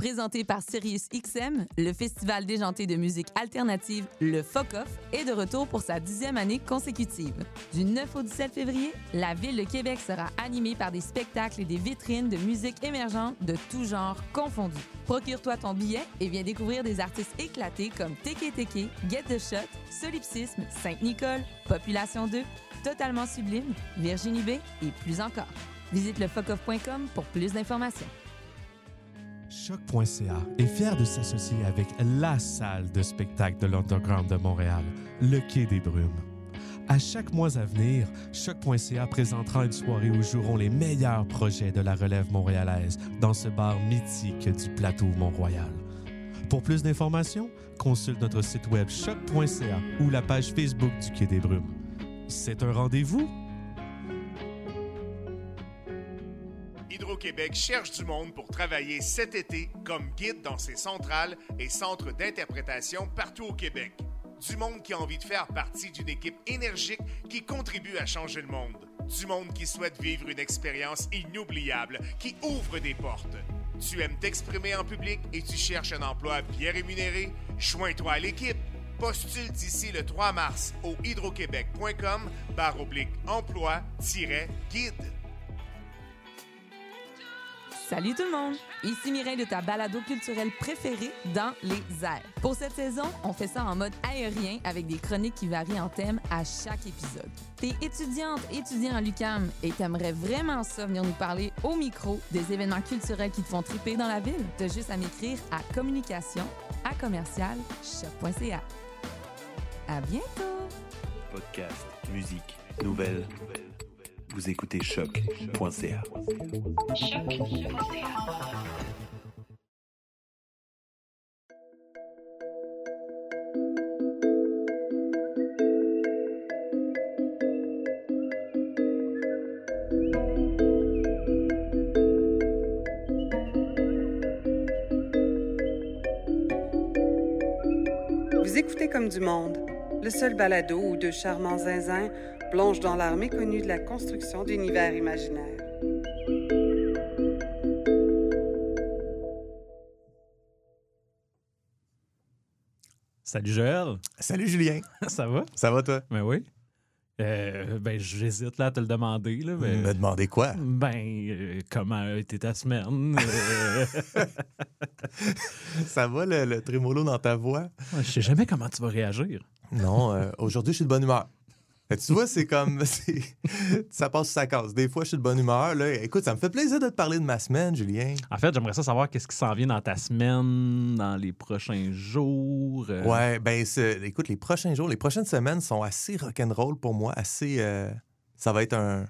Présenté par Sirius XM, le festival déjanté de musique alternative, le FOCOF, est de retour pour sa dixième année consécutive. Du 9 au 17 février, la ville de Québec sera animée par des spectacles et des vitrines de musique émergente de tout genre confondus. Procure-toi ton billet et viens découvrir des artistes éclatés comme Teke Teke, Get the Shot, Solipsisme, Sainte-Nicole, Population 2, Totalement Sublime, Virginie B et plus encore. Visite le pour plus d'informations. Choc.ca est fier de s'associer avec la salle de spectacle de l'Underground de Montréal, le Quai des Brumes. À chaque mois à venir, Choc.ca présentera une soirée où joueront les meilleurs projets de la relève montréalaise dans ce bar mythique du plateau Mont-Royal. Pour plus d'informations, consulte notre site web choc.ca ou la page Facebook du Quai des Brumes. C'est un rendez-vous Hydro-Québec cherche du monde pour travailler cet été comme guide dans ses centrales et centres d'interprétation partout au Québec. Du monde qui a envie de faire partie d'une équipe énergique qui contribue à changer le monde. Du monde qui souhaite vivre une expérience inoubliable, qui ouvre des portes. Tu aimes t'exprimer en public et tu cherches un emploi bien rémunéré? Joins-toi à l'équipe. Postule d'ici le 3 mars au hydroquebec.com barre oblique emploi-guide. Salut tout le monde! Ici Mireille de ta balado culturelle préférée dans les airs. Pour cette saison, on fait ça en mode aérien avec des chroniques qui varient en thème à chaque épisode. T'es étudiante, étudiant à l'UCAM et t'aimerais vraiment ça venir nous parler au micro des événements culturels qui te font triper dans la ville? T'as juste à m'écrire à communication à commercial choc.ca. À bientôt! Podcast, musique, nouvelles. Vous écoutez choc.ca. Vous écoutez comme du monde, le seul balado où deux charmants zinzins plonge dans l'art méconnu de la construction d'univers imaginaires. Salut Joël. Salut Julien. Ça va? Ça va toi? Ben oui. Euh, ben, j'hésite là à te le demander. Là, mais... Me demander quoi? Ben, euh, comment a été ta semaine? Euh, Ça va le, le trémolo dans ta voix? je sais jamais comment tu vas réagir. Non, euh, aujourd'hui, je suis de bonne humeur. Tu vois, c'est comme. ça passe sur sa case. Des fois, je suis de bonne humeur. Là. Écoute, ça me fait plaisir de te parler de ma semaine, Julien. En fait, j'aimerais ça savoir qu'est-ce qui s'en vient dans ta semaine, dans les prochains jours. euh, Ouais, ben, écoute, les prochains jours, les prochaines semaines sont assez rock'n'roll pour moi. Assez. euh, ça va être un.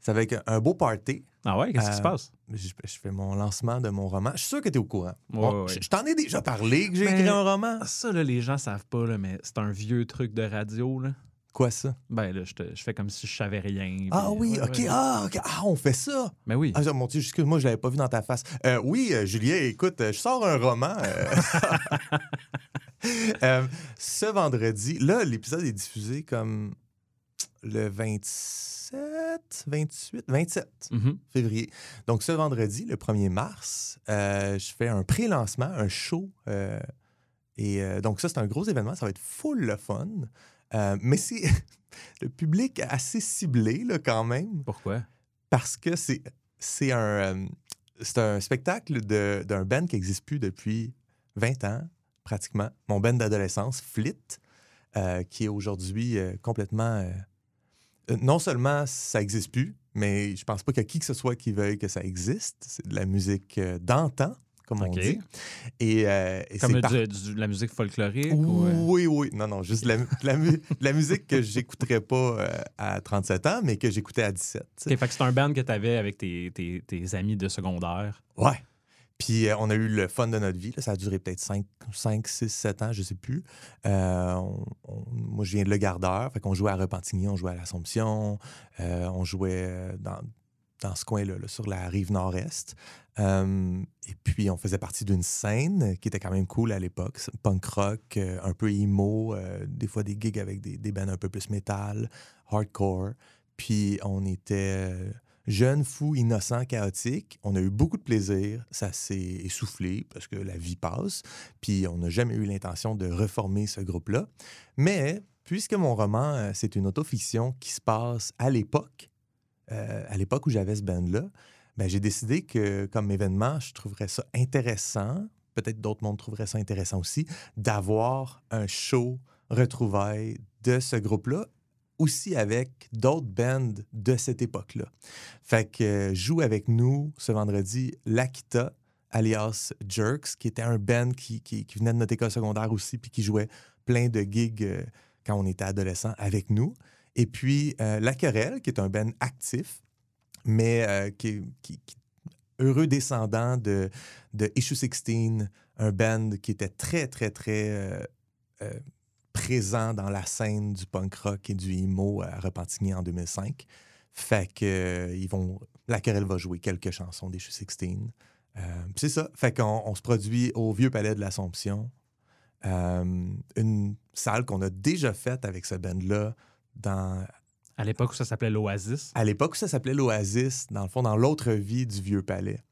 Ça va être un beau party. Ah ouais, qu'est-ce qui se Euh, passe? Je, je fais mon lancement de mon roman. Je suis sûr que tu es au courant. Ouais, Bon, ouais. Je, je t'en ai déjà parlé que j'ai Mais- écrit un roman. Ça, là, les gens savent pas, là, mais c'est un vieux truc de radio. Là. Quoi ça? Ben là, je, te- je fais comme si je savais rien. Ah puis- oui, ouais, ok. ouais. Ah, ok. Ah, on fait ça. Ben oui. Ah, mon Dieu, excuse-moi, je l'avais pas vu dans ta face. Euh, oui, euh, Julien, écoute, euh, je sors un roman. euh. Ce vendredi, là, l'épisode est diffusé comme le 27, 28, 27 Mhm. février. Donc, ce vendredi, le 1er mars, je fais un pré-lancement, un show. et donc, ça, c'est un gros événement. Ça va être full le fun. Euh, mais c'est le public assez ciblé, là, quand même Pourquoi? parce que c'est c'est un, euh, c'est un spectacle de- d'un band qui n'existe plus depuis 20 ans, pratiquement. Mon band d'adolescence, Flit, euh, qui est aujourd'hui complètement... non seulement ça n'existe plus, mais je pense pas qu'il y a qui que ce soit qui veuille que ça existe. C'est de la musique d'antan, comme on OK. dit. Et, euh, et Comme par- du- de la musique folklorique? ou, euh, oui, oui. Non, non, juste de la, musique que j'écouterais pas euh, à 37 ans, mais que j'écoutais à 17. tu sais. OK, fait que c'est un band que tu avais avec tes, tes- tes amis de secondaire. Ouais. Puis euh, on a eu le fun de notre vie. là. Ça a duré peut-être 5, 5, 6, 7 ans, je sais plus. Euh, on- on- moi, je viens de Le Gardeur. Fait qu'on jouait à Repentigny, on jouait à l'Assomption. euh, on jouait dans, dans ce coin-là, là, sur la rive nord-est. Euh, et puis, on faisait partie d'une scène qui était quand même cool à l'époque. Punk rock, euh, un peu emo, euh, des fois des gigs avec des, des bands un peu plus métal, hardcore. Puis, on était euh, jeune, fou, innocent, chaotique. On a eu beaucoup de plaisir. Ça s'est essoufflé parce que la vie passe. Puis on n'a jamais eu l'intention de reformer ce groupe-là. Mais puisque mon roman, c'est une autofiction qui se passe à l'époque, euh, à l'époque où j'avais ce band-là, ben, j'ai décidé que comme événement, je trouverais ça intéressant, peut-être d'autres mondes trouveraient ça intéressant aussi, d'avoir un show retrouvailles de ce groupe-là, aussi avec d'autres bands de cette époque-là. Fait que euh, joue avec nous ce vendredi L'Akita, alias Jerks, qui était un band qui, qui- qui venait de notre école secondaire aussi, puis qui jouait plein de gigs euh, quand on était adolescent avec nous. Et puis euh, La Querelle, qui est un band actif, mais euh, qui, est- qui- qui- heureux descendant de, de Issue 16, un band qui était très, très, très euh, présent dans la scène du punk rock et du emo à Repentigny en 2005. Fait que ils vont, la querelle va jouer quelques chansons d'Issue 16. Euh, puis c'est ça. Fait qu'on on se produit au Vieux Palais de l'Assomption. Une salle qu'on a déjà faite avec ce band-là dans, À l'époque où ça s'appelait l'Oasis. à l'époque où ça s'appelait l'Oasis, dans le fond, dans l'autre vie du Vieux Palais.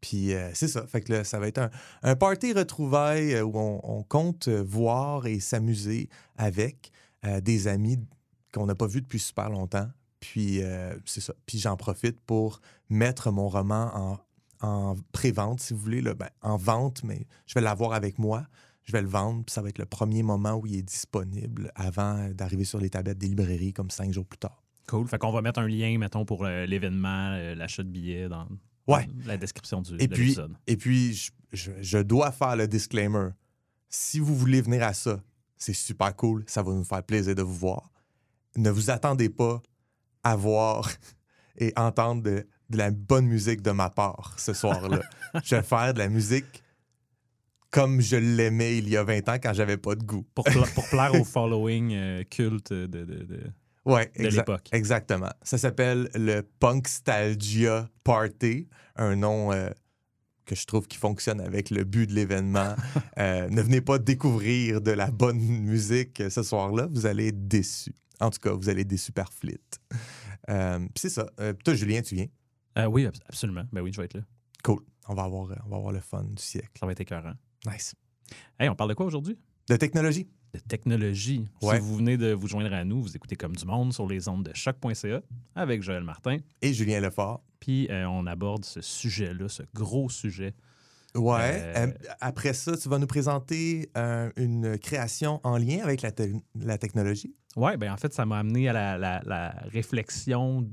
Puis euh, c'est ça. Fait que là, ça va être un, un party retrouvailles euh, où on, on compte euh, voir et s'amuser avec euh, des amis qu'on n'a pas vus depuis super longtemps. Puis euh, c'est ça. Puis j'en profite pour mettre mon roman en, en pré-vente, si vous voulez, là, ben, en vente, mais je vais l'avoir avec moi. Je vais le vendre, puis ça va être le premier moment où il est disponible avant euh, d'arriver sur les tablettes des librairies comme cinq jours plus tard. Cool. Fait qu'on va mettre un lien, mettons, pour euh, l'événement, euh, l'achat de billets dans Ouais. la description du, Et de puis, et puis je, je- je dois faire le disclaimer. Si vous voulez venir à ça, c'est super cool. Ça va nous faire plaisir de vous voir. Ne vous attendez pas à voir et entendre de, de la bonne musique de ma part ce soir-là. je vais faire de la musique comme je l'aimais il y a 20 ans quand j'avais pas de goût. Pour, pla- pour plaire au following euh, culte de, de, de- Ouais, de exa- l'époque. Exactement. Ça s'appelle le Punkstalgia Party, un nom euh, que je trouve qui fonctionne avec le but de l'événement. Euh, ne venez pas découvrir de la bonne musique ce soir-là, vous allez être déçus. En tout cas, vous allez être déçus par Flit. Euh, puis c'est ça. Euh, toi, Julien, tu viens? Euh, oui, abs- absolument. Ben oui, je vais être là. Cool. On va avoir, on va avoir le fun du siècle. Ça va être écœurant. Nice. Hey, on parle de quoi aujourd'hui? De technologie. De technologie. Ouais. Si vous venez de vous joindre à nous, vous écoutez comme du monde sur les ondes de choc.ca avec Joël Martin. Et Julien Lefort. Puis euh, on aborde ce sujet-là, ce gros sujet. Ouais. Euh, après ça, tu vas nous présenter euh, une création en lien avec la, te- la technologie. Oui, ben en fait, ça m'a amené à la, la- la réflexion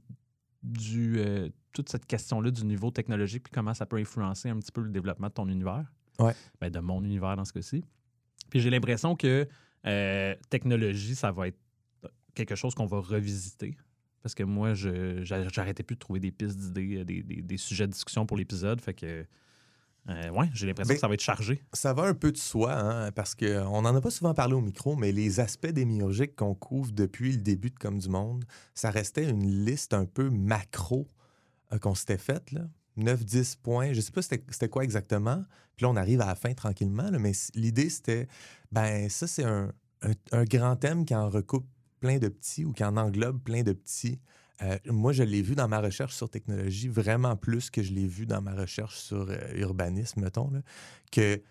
du toute cette question-là du niveau technologique puis comment ça peut influencer un petit peu le développement de ton univers. Ouais. Ben, de mon univers dans ce cas-ci. Puis j'ai l'impression que euh, technologie, ça va être quelque chose qu'on va revisiter. Parce que moi, je j'a- j'arrêtais plus de trouver des pistes d'idées, euh, des, des- des sujets de discussion pour l'épisode. Fait que, euh, ouais, j'ai l'impression Ben, que ça va être chargé. Ça va un peu de soi, hein, parce qu'on n'en a pas souvent parlé au micro, mais les aspects démiurgiques qu'on couvre depuis le début de Comme du Monde, ça restait une liste un peu macro euh, qu'on s'était faite, là. 9-10 points. Je sais pas c'était quoi exactement. Puis là, on arrive à la fin tranquillement, mais l'idée, c'était, ben ça, c'est un, un- grand thème qui en recoupe plein de petits ou qui en englobe plein de petits. Euh, moi, je l'ai vu dans ma recherche sur technologie vraiment plus que je l'ai vu dans ma recherche sur euh, urbanisme, mettons, là, que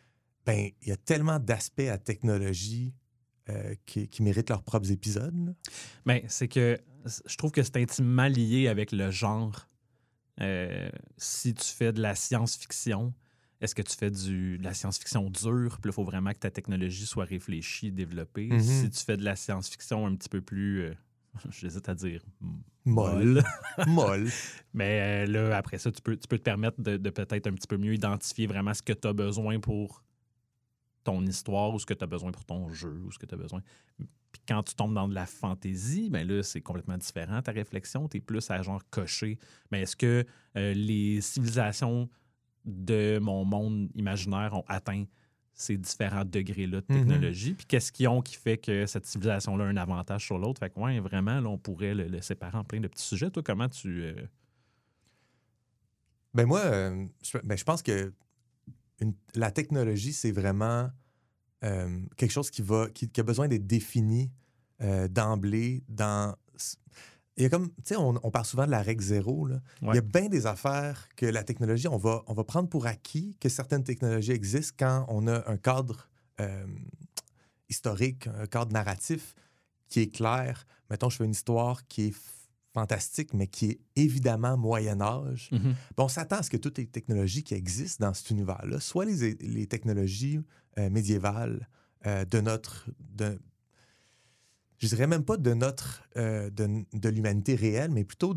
ben il y a tellement d'aspects à technologie euh, qui, méritent leurs propres épisodes. là. Mais c'est que je trouve que c'est intimement lié avec le genre. Euh, si tu fais de la science-fiction, est-ce que tu fais du, de la science-fiction dure? Puis il faut vraiment que ta technologie soit réfléchie, développée. Mhm. Si tu fais de la science-fiction un petit peu plus, euh, j'hésite à dire, Molle. Molle. Mais euh, là, après ça, tu peux, tu peux te permettre de, de peut-être un petit peu mieux identifier vraiment ce que tu as besoin pour ton histoire ou ce que tu as besoin pour ton jeu ou ce que tu as besoin. Puis quand tu tombes dans de la fantaisie, ben là, c'est complètement différent ta réflexion. Tu es plus à genre cocher. Mais est-ce que euh, les civilisations de mon monde imaginaire ont atteint ces différents degrés-là de Mhm. technologie? Puis qu'est-ce qu'ils ont qui fait que cette civilisation-là a un avantage sur l'autre? Fait que, ouais, vraiment, là, on pourrait le, le séparer en plein de petits sujets. Toi, comment tu. euh, Ben moi, euh, je, ben je pense que une- la technologie, c'est vraiment euh, quelque chose qui, va, qui, qui a besoin d'être défini euh, d'emblée dans, il y a comme, tu sais, on, on parle souvent de la règle zéro. Là. Il y a bien des affaires que la technologie, on va, on va prendre pour acquis que certaines technologies existent quand on a un cadre euh, historique, un cadre narratif qui est clair. Mettons, je fais une histoire qui est fantastique, mais qui est évidemment Moyen-Âge. Mhm. Ben, on s'attend à ce que toutes les technologies qui existent dans cet univers-là, soit les, les technologies euh, médiévales euh, de notre. De, je dirais même pas de notre. euh, de, de l'humanité réelle, mais plutôt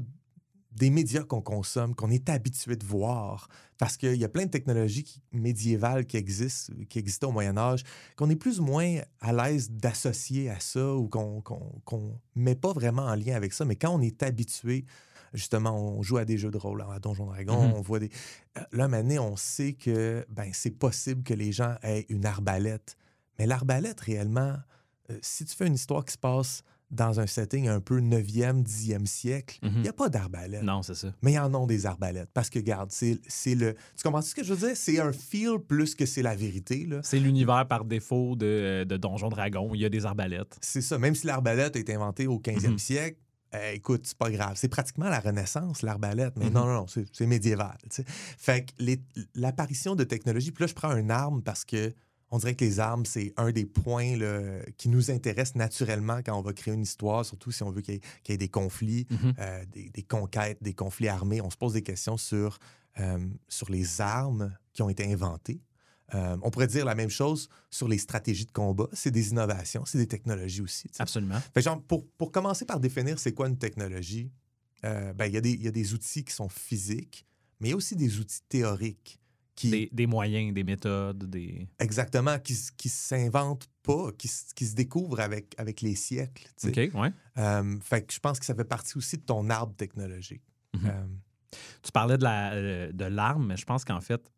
des médias qu'on consomme, qu'on est habitué de voir. Parce qu'il y a plein de technologies qui- médiévales qui existent, qui existaient au Moyen Âge, qu'on est plus ou moins à l'aise d'associer à ça ou qu'on ne met pas vraiment en lien avec ça. Mais quand on est habitué, justement, on joue à des jeux de rôle, à Donjon Dragon, Mhm. on voit des... Euh, Là, maintenant, on sait que ben, c'est possible que les gens aient une arbalète. Mais l'arbalète, réellement, euh, si tu fais une histoire qui se passe dans un setting un peu 9e, 10e siècle, il Mhm. n'y a pas d'arbalète. Non, c'est ça. Mais ils en ont des arbalètes. Parce que, regarde, c'est le. Tu comprends ce que je veux dire? C'est un feel plus que c'est la vérité. C'est l'univers par défaut de, de Donjon Dragon. Il y a des arbalètes. C'est ça. Même si l'arbalète a été inventée au 15e Mhm. siècle, euh, écoute, c'est pas grave. C'est pratiquement la Renaissance, l'arbalète. Mais Mhm. non, non, non, c'est médiéval. Fait que l'apparition de technologie, puis là, je prends une arme parce que on dirait que les armes, c'est un des points là, qui nous intéresse naturellement quand on va créer une histoire, surtout si on veut qu'il y, ait- y des conflits. Mhm. euh, des, des conquêtes, des conflits armés. On se pose des questions sur, euh, sur les armes qui ont été inventées. Euh, on pourrait dire la même chose sur les stratégies de combat. C'est des innovations, c'est des technologies aussi. Absolument. Fait que genre, pour, pour commencer par définir c'est quoi une technologie, ben, il y, des- il y a des outils qui sont physiques, mais il y a aussi des outils théoriques qui, Des, des moyens, des méthodes, des. exactement, qui, qui s'inventent pas, qui, qui se découvrent avec, avec les siècles. tu sais. OK, ouais. Euh, fait que je pense que ça fait partie aussi de ton arbre technologique. Mhm. Euh, Tu parlais de la euh, de l'arme, mais je pense qu'en fait,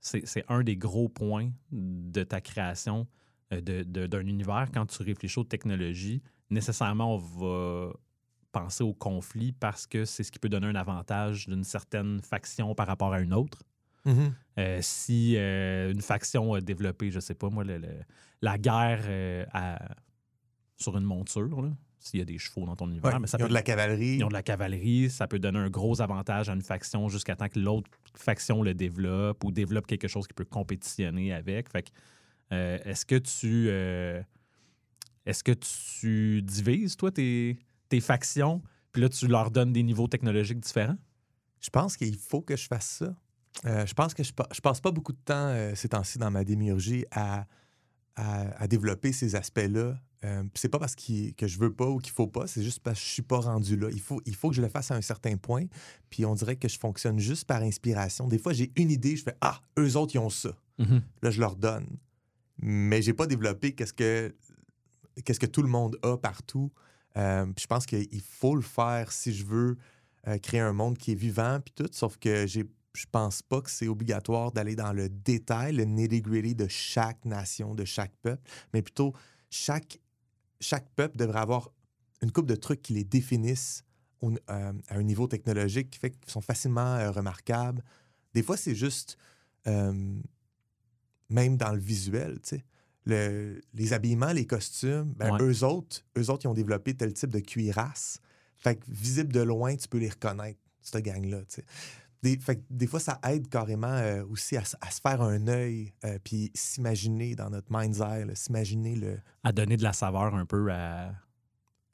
c'est un des gros points de ta création euh, de- de- d'un univers. Quand tu réfléchis aux technologies, nécessairement, on va penser au conflit parce que c'est ce qui peut donner un avantage d'une certaine faction par rapport à une autre. Mhm. Euh, si euh, une faction a développé, je sais pas moi, le- le- la guerre euh, à- sur une monture, s'il y a des chevaux dans ton univers, Ouais, mais ça ils ont peut de la cavalerie. ils ont de la cavalerie, ça peut donner un gros avantage à une faction jusqu'à temps que l'autre faction le développe ou développe quelque chose qui peut compétitionner avec. Fait que, est-ce que tu est-ce que tu divises toi tes, tes factions puis là tu leur donnes des niveaux technologiques différents? Je pense qu'il faut que je fasse ça. Euh, je pense que je, je passe pas beaucoup de temps euh, ces temps-ci dans ma démiurgie à, à, à développer ces aspects-là. Euh, c'est pas parce que je veux pas ou qu'il faut pas, c'est juste parce que je suis pas rendu là. Il faut, il faut que je le fasse à un certain point. Puis on dirait que je fonctionne juste par inspiration. Des fois, j'ai une idée, je fais Ah, eux autres, ils ont ça. Là, je leur donne. Mais j'ai pas développé qu'est-ce que, qu'est-ce que tout le monde a partout. Euh, puis je pense qu'il faut le faire si je veux euh, créer un monde qui est vivant, puis tout. Sauf que j'ai, je pense pas que c'est obligatoire d'aller dans le détail, le nitty-gritty de chaque nation, de chaque peuple, mais plutôt chaque, chaque peuple devrait avoir une coupe de trucs qui les définissent au- euh, à un niveau technologique qui fait qu'ils sont facilement euh, remarquables. Des fois, c'est juste, euh, même dans le visuel, tu sais. Le- les habillements, les costumes, ben, Ouais. eux autres, eux autres, ils ont développé tel type de cuirasse. Fait que visible de loin, tu peux les reconnaître, cette gang-là, tu sais. Des, fait des fois, ça aide carrément euh, aussi à, se faire un œil, euh, puis s'imaginer dans notre mind's eye, s'imaginer le... À donner de la saveur un peu à.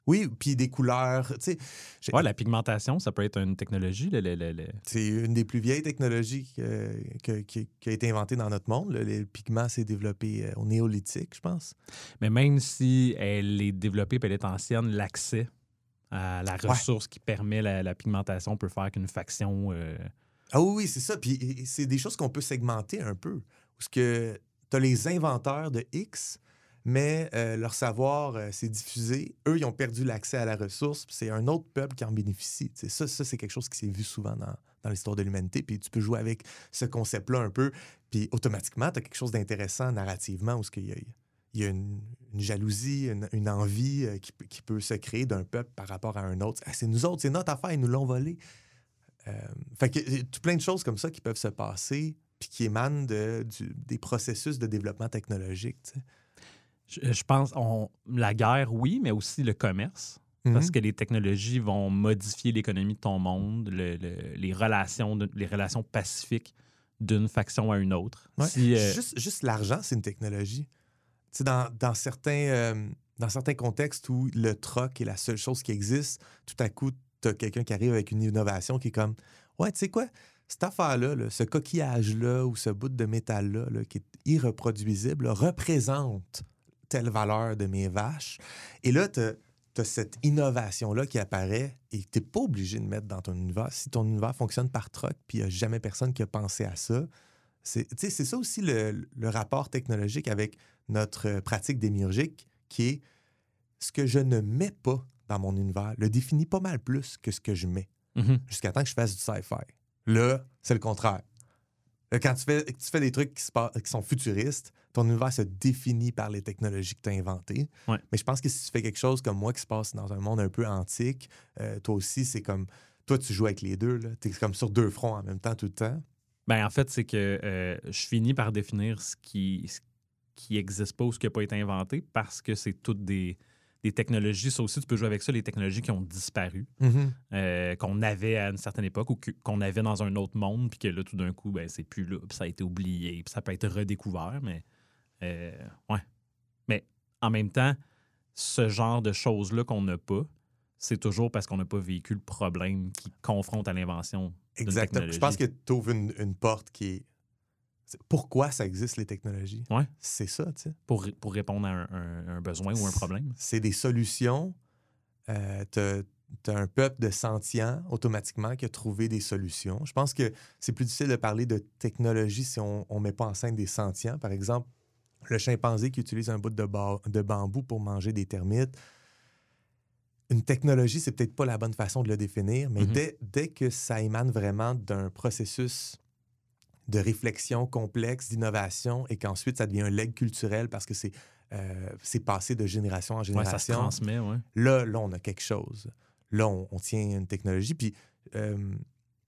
Oui, puis des couleurs, tu sais. j'ai- Ouais, la pigmentation, ça peut être une technologie. le- le- le- C'est une des plus vieilles technologies que- que- qui, qui a été inventée dans notre monde. Le, le pigment s'est développé euh, au néolithique, je pense. Mais même si elle est développée et elle est ancienne, l'accès à la ressource qui permet la, la pigmentation peut faire qu'une faction. euh, Ah oui, c'est ça. Puis c'est des choses qu'on peut segmenter un peu. Parce que tu as les inventeurs de X, mais euh, leur savoir euh, s'est diffusé. Eux, ils ont perdu l'accès à la ressource. puis C'est un autre peuple qui en bénéficie. Ça, ça c'est quelque chose qui s'est vu souvent dans, dans l'histoire de l'humanité. Puis tu peux jouer avec ce concept-là un peu. Puis automatiquement, tu as quelque chose d'intéressant narrativement où il y a, il y a une, une jalousie, une, une envie euh, qui, peut- qui peut se créer d'un peuple par rapport à un autre. Ah, c'est nous autres, c'est notre affaire, ils nous l'ont volé. Euh, fait que euh, tout plein de choses comme ça qui peuvent se passer puis qui émanent de, du- des processus de développement technologique. sais. je, je pense, on, la guerre, oui, mais aussi le commerce. Parce Mhm. que les technologies vont modifier l'économie de ton monde, le- le- les, relations, les relations pacifiques d'une faction à une autre. Ouais. Si, euh, Juste, juste l'argent, c'est une technologie. Euh, dans certains contextes où le troc est la seule chose qui existe, tout à coup, tu as quelqu'un qui arrive avec une innovation qui est comme Ouais, tu sais quoi, cette affaire-là, là, ce coquillage-là ou ce bout de métal-là, là, qui est irreproduisible, représente telle valeur de mes vaches. Et là, tu as, cette innovation-là qui apparaît et tu n'es pas obligé de mettre dans ton univers. Si ton univers fonctionne par troc, puis il n'y a jamais personne qui a pensé à ça, c'est ça aussi le rapport technologique avec notre euh, pratique démiurgique, qui est ce que je ne mets pas dans mon univers le définit pas mal plus que ce que je mets, mhm. jusqu'à temps que je fasse du sci-fi. Là, c'est le contraire. Là, quand tu fais, tu fais des trucs qui, se qui sont futuristes, ton univers se définit par les technologies que tu as inventées. Ouais. Mais je pense que si tu fais quelque chose comme moi qui se passe dans un monde un peu antique, euh, toi aussi, c'est comme. Toi, tu joues avec les deux. Tu es comme sur deux fronts en même temps, tout le temps. Ben, en fait, c'est que euh, je finis par définir ce qui ce qui n'existe pas ou ce qui n'a pas été inventé parce que c'est toutes des, des technologies. Ça aussi, tu peux jouer avec ça, les technologies qui ont disparu, euh, qu'on avait à une certaine époque ou qu'on avait dans un autre monde, puis que là, tout d'un coup, ben, c'est plus là, puis ça a été oublié, puis ça peut être redécouvert, mais euh, ouais. Mais en même temps, ce genre de choses-là qu'on n'a pas, c'est toujours parce qu'on n'a pas vécu le problème qui confronte à l'invention. Exactement. Je pense que tu ouvres une, une porte qui est. Pourquoi ça existe, les technologies? Ouais. C'est ça, tu sais. pour, pour répondre à un, un- un besoin ou un problème. C'est des solutions. Euh, tu as un peuple de sentients automatiquement qui a trouvé des solutions. Je pense que c'est plus difficile de parler de technologie si on ne met pas en scène des sentients. Par exemple, le chimpanzé qui utilise un bout de, ba- de bambou pour manger des termites. Une technologie, c'est peut-être pas la bonne façon de le définir, mais Mhm. dès, dès que ça émane vraiment d'un processus de réflexion complexe, d'innovation, et qu'ensuite ça devient un leg culturel parce que c'est euh, c'est passé de génération en Ouais, ça se génération transmet, ouais. là, là, on a quelque chose. Là, on, on tient une technologie. Puis, euh,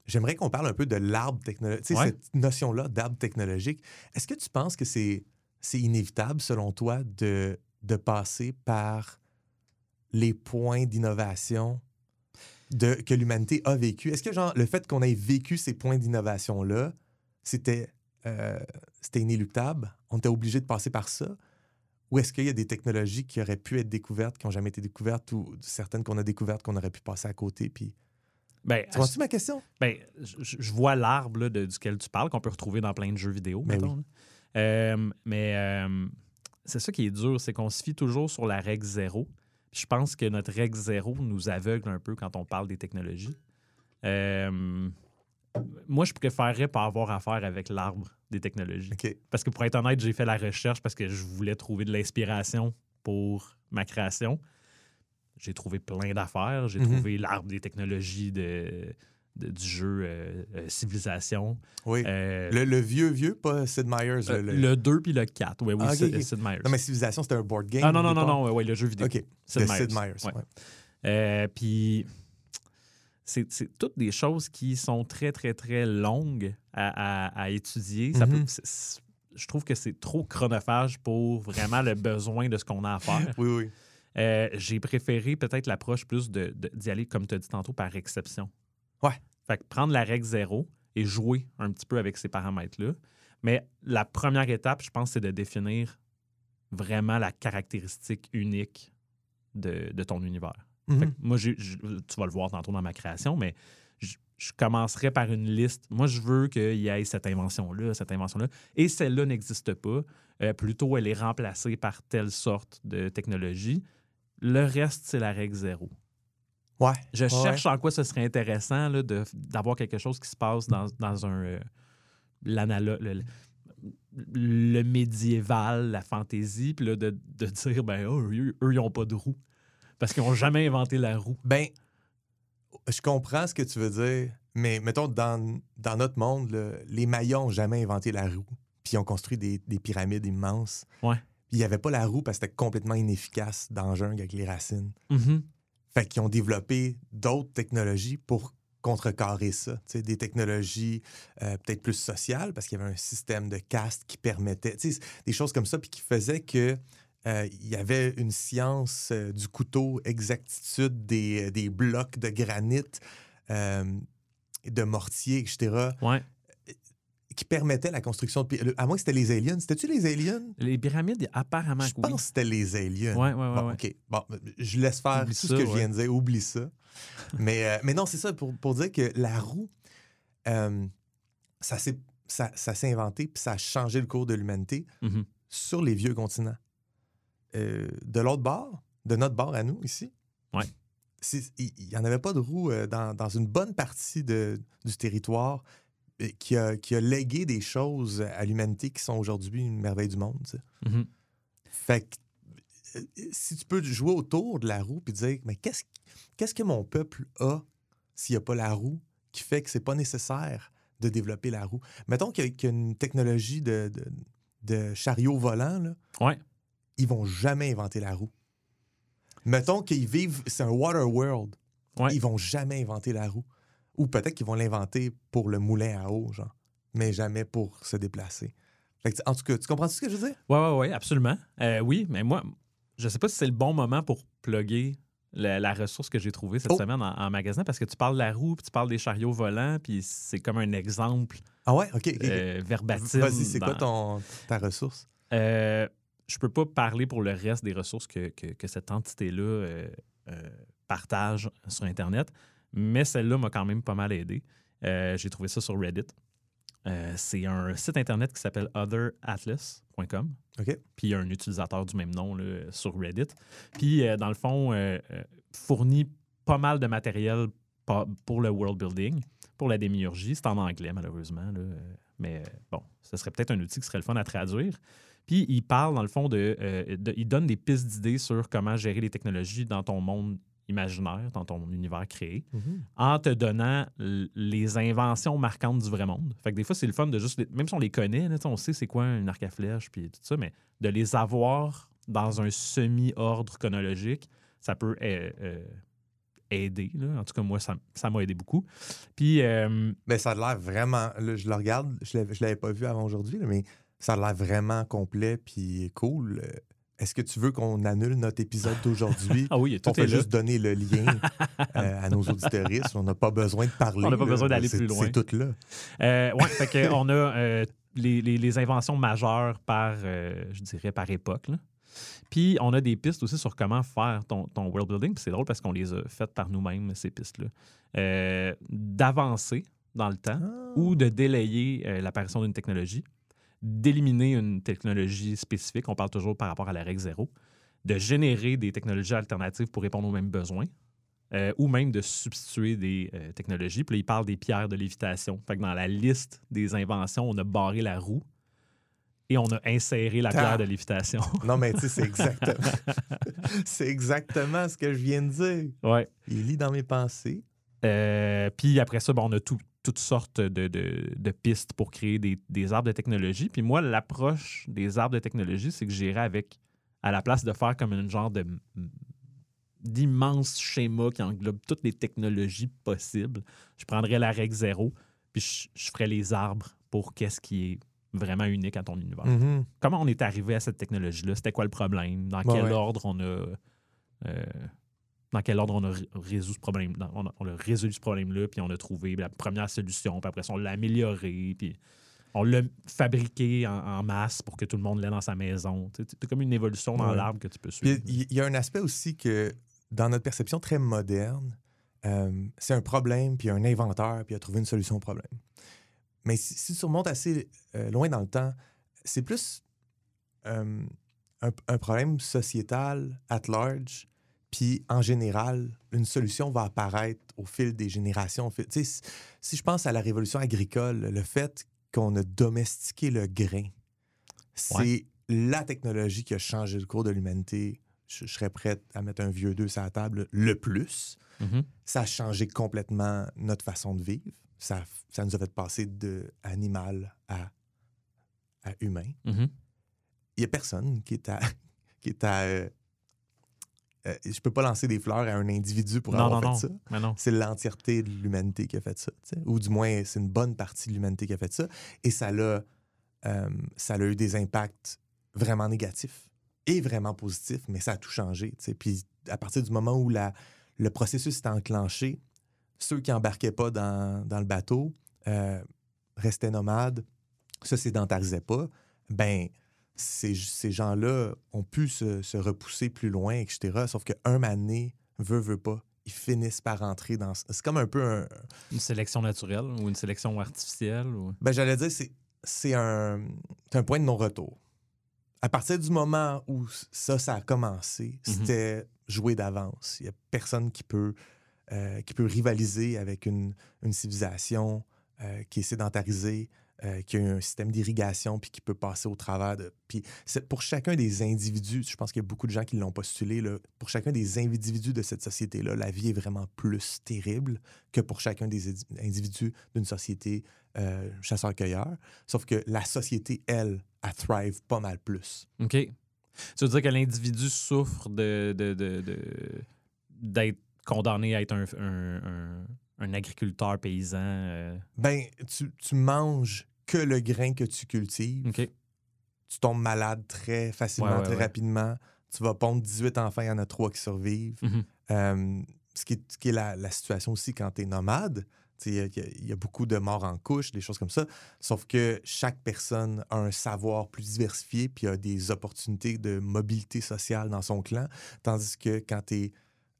j'aimerais qu'on parle un peu de l'arbre technologique. Tu sais, Ouais. cette notion-là d'arbre technologique. Est-ce que tu penses que c'est, inévitable, selon toi, de, de passer par les points d'innovation de, que l'humanité a vécu? Est-ce que, genre, le fait qu'on ait vécu ces points d'innovation-là, c'était, euh, c'était inéluctable? On était obligé de passer par ça? Ou est-ce qu'il y a des technologies qui auraient pu être découvertes, qui n'ont jamais été découvertes, ou certaines qu'on a découvertes qu'on aurait pu passer à côté? Puis... Ben, Tu ma question? ben, je, vois l'arbre duquel tu parles, qu'on peut retrouver dans plein de jeux vidéo, Ben mettons, là. Euh, mais euh, c'est ça qui est dur, c'est qu'on se fie toujours sur la règle zéro. Puis Je pense que notre règle zéro nous aveugle un peu quand on parle des technologies. Euh, moi, je préférerais pas avoir affaire avec l'arbre des technologies. Parce que pour être honnête, j'ai fait la recherche parce que je voulais trouver de l'inspiration pour ma création. J'ai trouvé plein d'affaires. J'ai Mhm. trouvé l'arbre des technologies de, de- du jeu euh, euh, Civilisation. Oui. Euh, le, le vieux, vieux, pas Sid Meiers. euh, le, le, le- 2 puis le 4. Oui, oui, Ah, Sid, ok. Sid Meier's. Non, mais Civilisation, c'était un board game. Ah non, non, non, non, ouais, le jeu vidéo. OK. Sid de Meier's. Sid Meiers. Ouais. ouais. Puis, c'est toutes des choses qui sont très, très, très longues à, à- à étudier. Ça peut- Mhm. c'est- c'est- je trouve que c'est trop chronophage pour vraiment le besoin de ce qu'on a à faire. Oui, oui. Euh, J'ai préféré peut-être l'approche plus de- de- d'y aller, comme tu as dit tantôt, par exception. Ouais. Fait que prendre la règle zéro et jouer un petit peu avec ces paramètres-là. Mais la première étape, je pense, c'est de définir vraiment la caractéristique unique de, de ton univers. Mhm. Fait que moi, tu vas le voir tantôt dans ma création, mais je, je commencerai par une liste. Moi, je veux qu'il y ait cette invention-là, cette invention-là. Et celle-là n'existe pas. Euh, plutôt, elle est remplacée par telle sorte de technologie. Le reste, c'est la règle zéro. Ouais. Je Ouais, cherche en quoi ce serait intéressant d'avoir quelque chose qui se passe dans, dans un. euh, l'analo- le, le médiéval, la fantaisie, puis là, de, de dire, ben, oh, eux, eux, ils n'ont pas de roue. Parce qu'ils n'ont jamais inventé la roue. Ben, je comprends ce que tu veux dire, mais mettons, dans, dans notre monde, les Mayas n'ont jamais inventé la roue, puis ils ont construit des, des pyramides immenses. Ouais. Puis il n'y avait pas la roue parce que c'était complètement inefficace dans le jungle avec les racines. Mhm. Fait qu'ils ont développé d'autres technologies pour contrecarrer ça. Des technologies euh, peut-être plus sociales parce qu'il y avait un système de caste qui permettait, des choses comme ça, puis qui faisaient que euh, il y avait une science euh, du couteau, exactitude des, des blocs de granit, euh, de mortier, etc., Ouais. qui permettait la construction de... le- À moins que c'était les aliens. C'était-tu les aliens? Les pyramides, apparemment, Je pense oui. que c'était les aliens. Bon, ouais. OK. Bon, je laisse faire Oublie tout ça, ce que je viens de dire. Oublie ça. mais, euh, mais non, c'est ça, pour, pour dire que la roue, euh, ça s'est ça, ça inventé puis ça a changé le cours de l'humanité Mhm. sur les vieux continents. Euh, de l'autre bord, de notre bord à nous, ici, Ouais. il n'y en avait pas de roue euh, dans, dans une bonne partie de- du territoire euh, qui a, qui a légué des choses à l'humanité qui sont aujourd'hui une merveille du monde. Mhm. Fait que, si tu peux jouer autour de la roue puis dire, mais qu'est-ce qu'est-ce que mon peuple a s'il n'y a pas la roue qui fait que c'est pas nécessaire de développer la roue? Mettons qu'il y a, qu'il y a une technologie de, de, de chariot volant, là, Ouais. Ils vont jamais inventer la roue. Mettons qu'ils vivent, c'est un water world, Ouais. ils vont jamais inventer la roue. Ou peut-être qu'ils vont l'inventer pour le moulin à eau, genre, mais jamais pour se déplacer. Fait que, en tout cas, tu comprends ce que je veux dire? Ouais, ouais, ouais, absolument. Euh, oui, mais moi, je sais pas si c'est le bon moment pour plugger la, la ressource que j'ai trouvée cette Oh. semaine en, en magasin parce que tu parles de la roue, puis tu parles des chariots volants, puis c'est comme un exemple Ah ouais? OK. euh, verbatim. Vas-y, c'est quoi ton, ta ressource? Euh, je peux pas parler pour le reste des ressources que, que- que cette entité-là euh, euh, partage sur Internet, mais celle-là m'a quand même pas mal aidé. Euh, J'ai trouvé ça sur Reddit. C'est un site Internet qui s'appelle otheratlas.com. OK. Puis il y a un utilisateur du même nom là, sur Reddit. Puis, dans le fond, fournit pas mal de matériel pour le world building, pour la démiurgie. C'est en anglais, malheureusement. là. Mais bon, ce serait peut-être un outil qui serait le fun à traduire. Puis il parle, dans le fond, de, euh, de- Il donne des pistes d'idées sur comment gérer les technologies dans ton monde imaginaire, dans ton univers créé, en te donnant les inventions marquantes du vrai monde. Fait que des fois, c'est le fun de juste. les- Même si on les connaît, là, on sait c'est quoi un arc à flèche, puis tout ça, mais de les avoir dans un semi-ordre chronologique, ça peut euh, euh, aider. là. En tout cas, moi, ça m'a aidé beaucoup. Puis. euh, Mais ça a l'air vraiment. là, je le regarde, je ne l'avais pas vu avant aujourd'hui, mais ça a l'air vraiment complet puis cool. Euh, Est-ce que tu veux qu'on annule notre épisode d'aujourd'hui? ah oui, tout On peut là. juste donner le lien euh, à nos auditeuristes. On n'a pas besoin de parler. On n'a pas là. besoin d'aller plus loin. C'est tout là. Euh, ouais, fait que on a euh, les, les- les inventions majeures par, je dirais, par époque. là. Puis on a des pistes aussi sur comment faire ton, ton world building. C'est drôle parce qu'on les a faites par nous-mêmes, ces pistes-là. D'avancer dans le temps ou de délayer l'apparition d'une technologie, d'éliminer une technologie spécifique, on parle toujours par rapport à la règle zéro, de générer des technologies alternatives pour répondre aux mêmes besoins, euh, ou même de substituer des euh, technologies. Puis là, il parle des pierres de lévitation. Fait que dans la liste des inventions, on a barré la roue et on a inséré la pierre de lévitation. Non, mais tu sais, c'est exactement. c'est exactement ce que je viens de dire. ouais. Il lit dans mes pensées. Euh, puis après ça, ben, on a tout- toutes sortes de, de- de pistes pour créer des, des arbres de technologie. Puis moi, l'approche des arbres de technologie, c'est que j'irais avec, à la place de faire comme une genre de d'immenses schémas qui englobent toutes les technologies possibles, je prendrais la règle zéro, puis je, je ferais les arbres pour qu'est-ce qui est vraiment unique à ton univers. Mhm. Comment on est arrivé à cette technologie-là? C'était quoi le problème? Dans quel ouais. ordre on a. euh, dans quel ordre on a ré- résolu ce problème on, a, on a résolu ce problème-là, puis on a trouvé la première solution, puis après ça, on l'a amélioré, puis on l'a fabriqué en, en masse pour que tout le monde l'ait dans sa maison. C'est comme une évolution dans Ouais. l'arbre que tu peux suivre. il y a un aspect aussi que, dans notre perception très moderne, euh, c'est un problème, puis un inventeur, puis il a trouvé une solution au problème. Mais si, si tu remontes assez euh, loin dans le temps, c'est plus euh, un, un problème sociétal at large, puis en général, une solution va apparaître au fil des générations. au fil- si, si je pense à la révolution agricole, le fait qu'on a domestiqué le grain, c'est la technologie qui a changé le cours de l'humanité. Je, je serais prête à mettre un vieux 2 sur la table le plus. Mhm. Ça a changé complètement notre façon de vivre. Ça, ça nous a fait passer de animal à, à humain. Mhm. Il n'y a personne qui est à. Qui est à euh, euh, je peux pas lancer des fleurs à un individu pour Non, avoir non, fait non. ça. C'est l'entièreté de l'humanité qui a fait ça. Ou du moins, c'est une bonne partie de l'humanité qui a fait ça. Et ça l'a, euh, ça a eu des impacts vraiment négatifs est vraiment positif, mais ça a tout changé. Puis à partir du moment où la, le processus est enclenché, ceux qui embarquaient pas dans, dans le bateau euh, restaient nomades, se sédentarisaient pas, ben ces, ces gens-là ont pu se, se repousser plus loin, etc. Sauf qu'un mané veut, veut pas, ils finissent par rentrer dans... C'est comme un peu un... Une sélection naturelle ou une sélection artificielle? Ou... Ben, j'allais dire, c'est, c'est un, c'est un point de non-retour. À partir du moment où ça, ça a commencé, Mhm. c'était joué d'avance. Il n'y a personne qui peut, euh, qui peut rivaliser avec une, une civilisation euh, qui est sédentarisée, euh, qui a un système d'irrigation, puis qui peut passer au travers de... Puis pour chacun des individus, je pense qu'il y a beaucoup de gens qui l'ont postulé, là, pour chacun des individus de cette société-là, la vie est vraiment plus terrible que pour chacun des individus d'une société euh, chasseur-cueilleur. Sauf que la société, elle, elle thrive pas mal plus. OK. Tu veux dire que l'individu souffre de, d'être condamné à être un- un agriculteur paysan? euh, Ben, tu, tu manges que le grain que tu cultives. Tu tombes malade très facilement, Ouais, ouais, très ouais. rapidement. Tu vas pondre 18 enfants, il y en a trois qui survivent. Mhm. Euh, ce, qui est, ce qui est la, la situation aussi quand tu es nomade. Il y, y a beaucoup de morts en couche, des choses comme ça. Sauf que chaque personne a un savoir plus diversifié, puis a des opportunités de mobilité sociale dans son clan. Tandis que quand tu es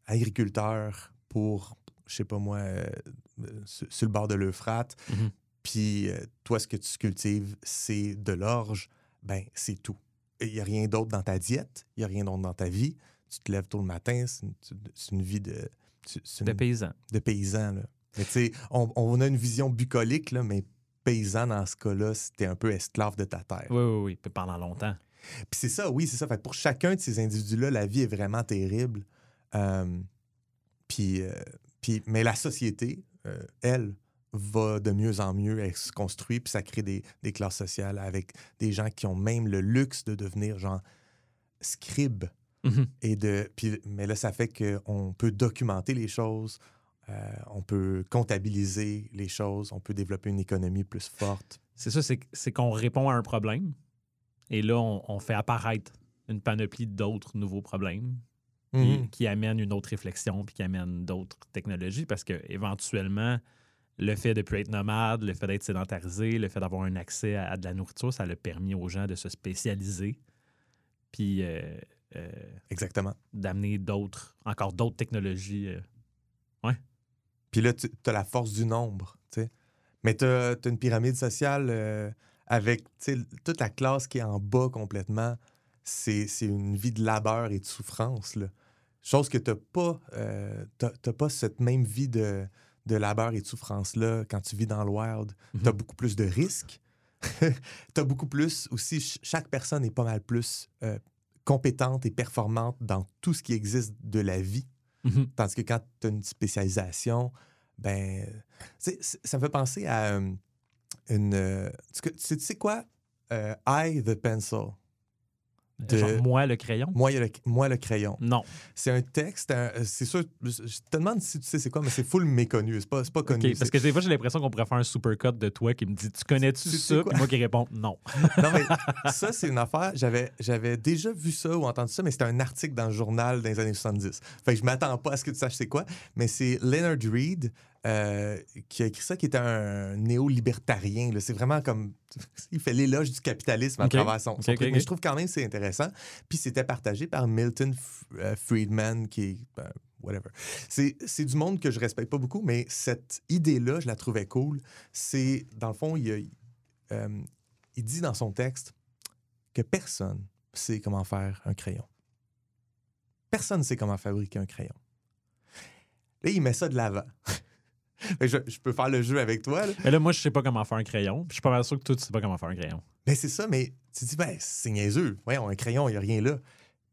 agriculteur pour, je sais pas moi, euh, euh, sur, sur le bord de l'Euphrate, Mhm. puis euh, toi, ce que tu cultives, c'est de l'orge, ben c'est tout. Il n'y a rien d'autre dans ta diète, il n'y a rien d'autre dans ta vie. Tu te lèves tôt le matin, c'est une, vie de, paysan. de paysan. Là. Mais tu sais, on, on a une vision bucolique, là, mais paysan dans ce cas-là, c'était un peu esclave de ta terre. Oui, oui, oui. Puis pendant longtemps. Puis c'est ça, oui, c'est ça. Fait que pour chacun de ces individus-là, la vie est vraiment terrible. Euh, puis, euh, puis, mais la société, euh, elle, va de mieux en mieux, elle se construit, puis ça crée des, des classes sociales avec des gens qui ont même le luxe de devenir genre scribes. Mhm. Et de, puis, mais là, ça fait qu'on peut documenter les choses, euh, on peut comptabiliser les choses, on peut développer une économie plus forte. C'est ça, c'est, c'est qu'on répond à un problème et là, on, on fait apparaître une panoplie d'autres nouveaux problèmes qui, Mhm. qui amènent une autre réflexion puis qui amènent d'autres technologies parce que éventuellement, le fait de plus être nomade, le fait d'être sédentarisé, le fait d'avoir un accès à, à de la nourriture, ça a permis aux gens de se spécialiser puis euh, euh, Exactement. d'amener d'autres, encore d'autres technologies. euh. Puis là, tu as la force du nombre, tu sais. Mais tu as, une pyramide sociale euh, avec, toute la classe qui est en bas complètement. C'est c'est une vie de labeur et de souffrance, là. Chose que tu n'as pas, euh, pas cette même vie de, de labeur et de souffrance-là quand tu vis dans le wild. Tu as beaucoup plus de risques. tu as beaucoup plus aussi, ch- chaque personne est pas mal plus euh, compétente et performante dans tout ce qui existe de la vie. Mhm. Tandis que quand tu as une spécialisation, ben, ça me fait penser à euh, une. euh, tu, sais, tu sais quoi? I the pencil. De- Genre, moi, le crayon? Moi, le, moi, le crayon. Non. C'est un texte, euh, c'est sûr, je te demande si tu sais c'est quoi, mais c'est full méconnu. C'est pas, pas connu. Parce que des fois, j'ai l'impression qu'on pourrait faire un supercut de toi qui me dit Tu connais-tu ça? Puis moi qui réponds Non. Non, mais ça, c'est une affaire. J'avais, j'avais déjà vu ça ou entendu ça, mais c'était un article dans le journal dans les années 70. Fait que je m'attends pas à ce que tu saches c'est quoi. Mais c'est Leonard Reed euh, qui a écrit ça, qui était un néo-libertarien. C'est vraiment comme. Il fait l'éloge du capitalisme à travers son, son truc. Mais je trouve quand même que c'est intéressant. Puis c'était partagé par Milton F- euh, Friedman, qui est. ben, whatever. C'est, du monde que je respecte pas beaucoup, mais cette idée-là, je la trouvais cool. C'est, dans le fond, il, a- euh, il dit dans son texte que personne sait comment faire un crayon. Personne ne sait comment fabriquer un crayon. Là, il met ça de l'avant. Je, je peux faire le jeu avec toi. là. Mais là, moi, je sais pas comment faire un crayon. Puis je suis pas mal sûr que toi, tu sais pas comment faire un crayon. Mais c'est ça, mais tu te dis, ben, c'est niaiseux. Voyons, un crayon, il n'y a rien là.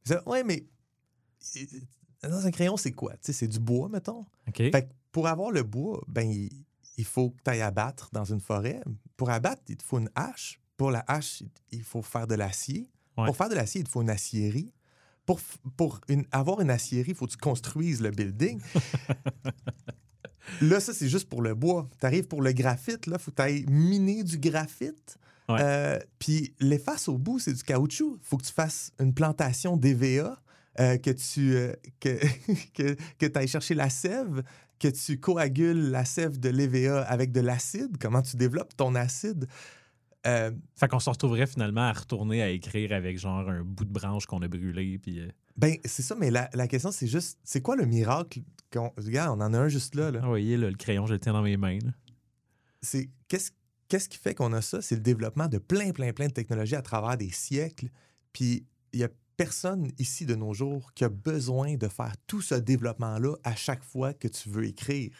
Dis, ouais, mais euh, dans un crayon, c'est quoi? C'est du bois, mettons. Fait que pour avoir le bois, ben, il, il faut que tu ailles abattre dans une forêt. Pour abattre, il te faut une hache. Pour la hache, il- faut faire de l'acier. Ouais. Pour faire de l'acier, il te faut une acierie. Pour, pour une- avoir une acierie, il faut que tu construises le building. là, ça, c'est juste pour le bois. Tu arrives pour le graphite, là, il faut que tu ailles miner du graphite. Ouais. Euh, Puis les faces au bout, c'est du caoutchouc. faut que tu fasses une plantation d'EVA, euh, que tu euh, que, que, que ailles chercher la sève, que tu coagules la sève de l'EVA avec de l'acide. Comment tu développes ton acide? Euh, Fait qu'on se retrouverait finalement à retourner à écrire avec genre un bout de branche qu'on a brûlé. Puis, euh, ben, c'est ça, mais la, la question, c'est juste, c'est quoi le miracle? qu'on- Regarde, on en a un juste là. là. ah, vous voyez, là, le crayon, je le tiens dans mes mains. c'est qu'est-ce qu'est-ce qui fait qu'on a ça? C'est le développement de plein, plein, plein de technologies à travers des siècles. Puis il y a personne ici de nos jours qui a besoin de faire tout ce développement-là à chaque fois que tu veux écrire.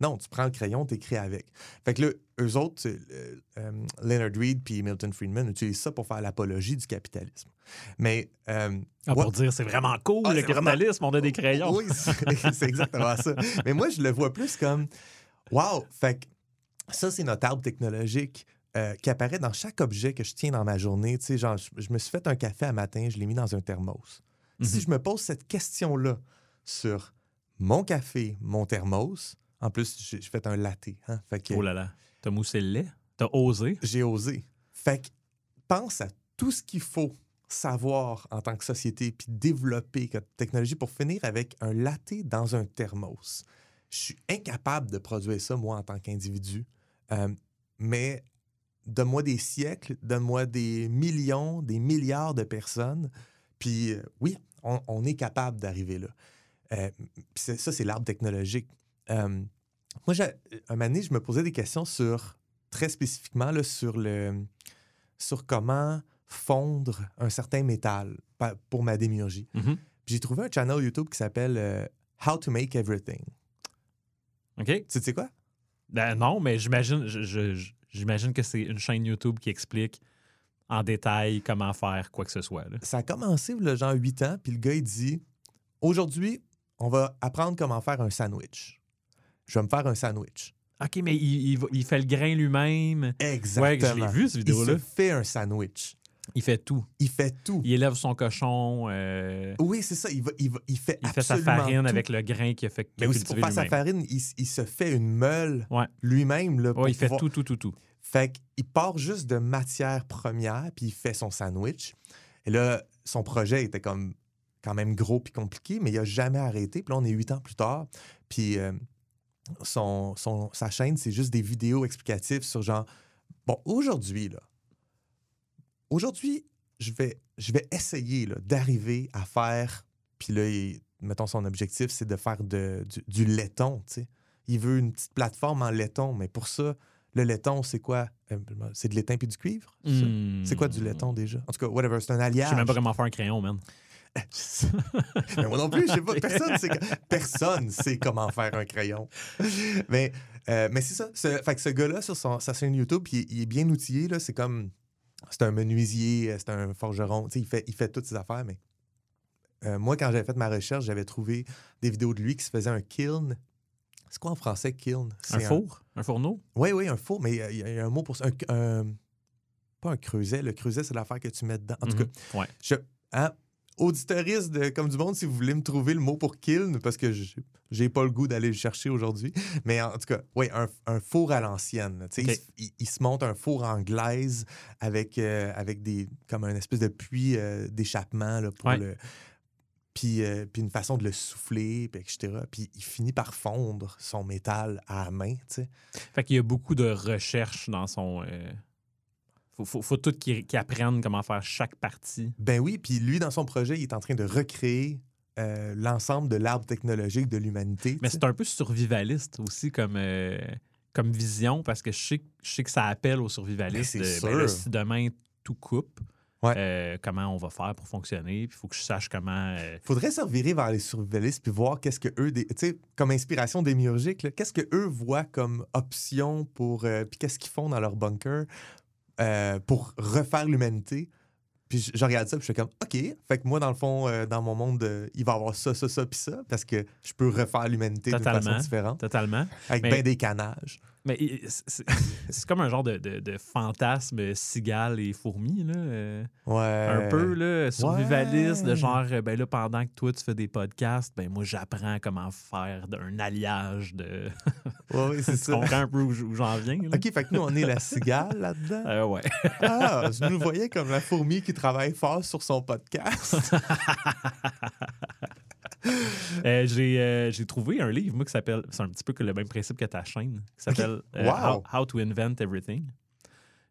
Non, tu prends le crayon, tu écris avec. Fait que là, eux autres, euh, euh, Leonard Reed puis Milton Friedman utilisent ça pour faire l'apologie du capitalisme. Mais euh, Ah, Pour dire, c'est vraiment cool, Ah, le c'est vraiment- capitalisme, on a des crayons. oui, c'est exactement ça. Mais moi, je le vois plus comme Wow! Fait que ça, c'est notre arbre technologique euh, qui apparaît dans chaque objet que je tiens dans ma journée. Tu sais, genre, je, je me suis fait un café à matin, je l'ai mis dans un thermos. Si Mhm. je me pose cette question-là sur mon café, mon thermos, en plus, j'ai fait un latte. Hein, fait que Oh là là. T'as moussé le lait? T'as osé? j'ai osé. Fait que pense à tout ce qu'il faut savoir en tant que société puis développer comme technologie pour finir avec un latte dans un thermos. Je suis incapable de produire ça, moi, en tant qu'individu. Euh, mais donne-moi des siècles, donne-moi des millions, des milliards de personnes. Puis euh, oui, on, on est capable d'arriver là. Euh, ça, c'est l'arbre technologique. Euh, moi, j'ai- un moment donné, je me posais des questions sur, très spécifiquement, là, sur, le, sur comment fondre un certain métal pour ma démiurgie. Mhm. Puis j'ai trouvé un channel YouTube qui s'appelle euh, How to Make Everything. OK? Tu sais quoi? Ben, non, mais j'imagine que c'est une chaîne YouTube qui explique en détail comment faire quoi que ce soit. là. Ça a commencé, le genre 8 ans, puis le gars, il dit Aujourd'hui, on va apprendre comment faire un sandwich. Je vais me faire un sandwich. OK, mais il, il il fait le grain lui-même. Exactement. Ouais, je l'ai vu, cette Il vidéo-là. se fait un sandwich. Il fait tout. Il fait tout. Il élève son cochon. euh, Oui, c'est ça. Il, va, il, va- il fait il fait sa farine tout. avec le grain qu'il a fait qu'il Mais a aussi pour faire sa farine, il, il se fait une meule Ouais. lui-même. Ouais, il fait tout, tout, tout, tout. Fait qu'il part juste de matière première, puis il fait son sandwich. Et là, son projet était comme quand même gros puis compliqué, mais il a jamais arrêté. Puis là, on est huit ans plus tard. Puis euh, son, son- sa chaîne, c'est juste des vidéos explicatives sur genre, bon, aujourd'hui, là, aujourd'hui, je vais, je vais essayer là, d'arriver à faire, puis là, il- mettons, son objectif, c'est de faire de- du, du laiton, tu sais. Il veut une petite plateforme en laiton, mais pour ça, le laiton, c'est quoi? Euh, C'est de l'étain puis du cuivre? Hmm. C'est quoi du laiton déjà? En tout cas, whatever, c'est un Je alliage. sais même pas comment faire un crayon, man. Mais moi non plus, je sais pas. Personne sait, personne sait comment faire un crayon. Mais, euh, mais c'est ça. Ce, fait que ce gars-là, sur son- sa chaîne YouTube, il, est- il est bien outillé. là. C'est comme. C'est un menuisier, euh, c'est un forgeron. Tu sais, Il fait, il fait toutes ses affaires. Mais euh, moi, quand j'avais fait ma recherche, j'avais trouvé des vidéos de lui qui se faisait un kiln. C'est quoi en français, kiln? Un four? Un fourneau? Oui, oui, un four, mais il y a- il y, a un mot pour ça. Un- un- pas un creuset. Le creuset, c'est l'affaire que tu mets dedans. En tout cas, Mhm. Ouais. je, hein, auditoriste de Comme du Monde, si vous voulez me trouver le mot pour kiln, parce que j'ai- pas le goût d'aller le chercher aujourd'hui. Mais en tout cas, oui, un, un four à l'ancienne. là. Tu sais, Ok. Il, il- il se monte un four en glaise avec, euh, avec des comme un espèce de puits euh, d'échappement là, pour Ouais. le. Puis, euh, puis une façon de le souffler, puis etc. Puis il finit par fondre son métal à la main, tu sais. Fait qu'il y a beaucoup de recherches dans son. euh, Faut, faut, faut tout qu'il qu'il apprenne comment faire chaque partie. Ben oui, puis lui, dans son projet, il est en train de recréer euh, l'ensemble de l'arbre technologique de l'humanité. Mais c'est un peu survivaliste aussi comme, euh, comme vision parce que je sais, je sais que ça appelle aux survivalistes. Mais c'est de, ben là, sûr. si demain tout coupe, Ouais. euh, comment on va faire pour fonctionner? Puis il faut que je sache comment. euh, Faudrait se revirer vers les survivalistes puis voir qu'est-ce que eux, des- tu sais, comme inspiration démiurgique, qu'est-ce que eux voient comme option pour, euh, puis qu'est-ce qu'ils font dans leur bunker euh, pour refaire l'humanité. Puis je, je regarde ça puis je fais comme, OK, fait que moi, dans le fond, euh, dans mon monde, euh, il va y avoir ça, ça, ça, puis ça, parce que je peux refaire l'humanité d'une façon différente, totalement. avec bien des canages. Mais c'est- comme un genre de, de- de fantasme cigale et fourmi, là. euh, Ouais. un peu, là, survivaliste, de genre, euh, ben là, pendant que toi, tu fais des podcasts, ben moi, j'apprends comment faire un alliage de. Ouais, c'est ça. comprends un peu où, j'en viens, là? OK, fait que nous, on est la cigale là-dedans. Euh, ouais. Ah, je nous voyais comme la fourmi qui travaille fort sur son podcast. Euh, j'ai, euh, j'ai trouvé un livre, moi, qui s'appelle. C'est un petit peu que le même principe que ta chaîne, qui s'appelle euh, Wow. How, How to Invent Everything.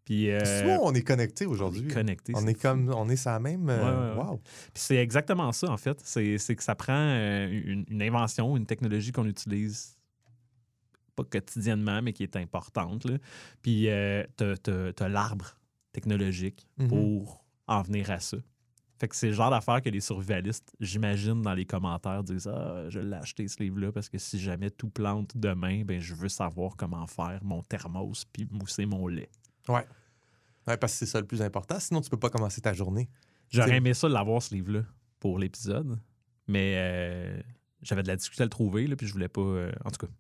Puis. Soit on est connecté on est aujourd'hui. connecté. On est fou. comme, on est ça même. Ouais, ouais, ouais. wow. Puis c'est exactement ça, en fait. C'est, c'est que ça prend une, une invention, une technologie qu'on utilise pas quotidiennement, mais qui est importante. là. Puis euh, t'as, t'as- t'as l'arbre technologique Mhm. pour en venir à ça. Fait que c'est le genre d'affaire que les survivalistes, j'imagine, dans les commentaires, disent Ah, je l'ai acheté ce livre-là parce que si jamais tout plante demain, ben, je veux savoir comment faire mon thermos puis mousser mon lait. Ouais, parce que c'est ça le plus important. Sinon, tu peux pas commencer ta journée. J'aurais aimé ça l'avoir, ce livre-là, pour l'épisode. Mais euh, j'avais de la difficulté à le trouver, là, puis je voulais pas. euh, en tout cas,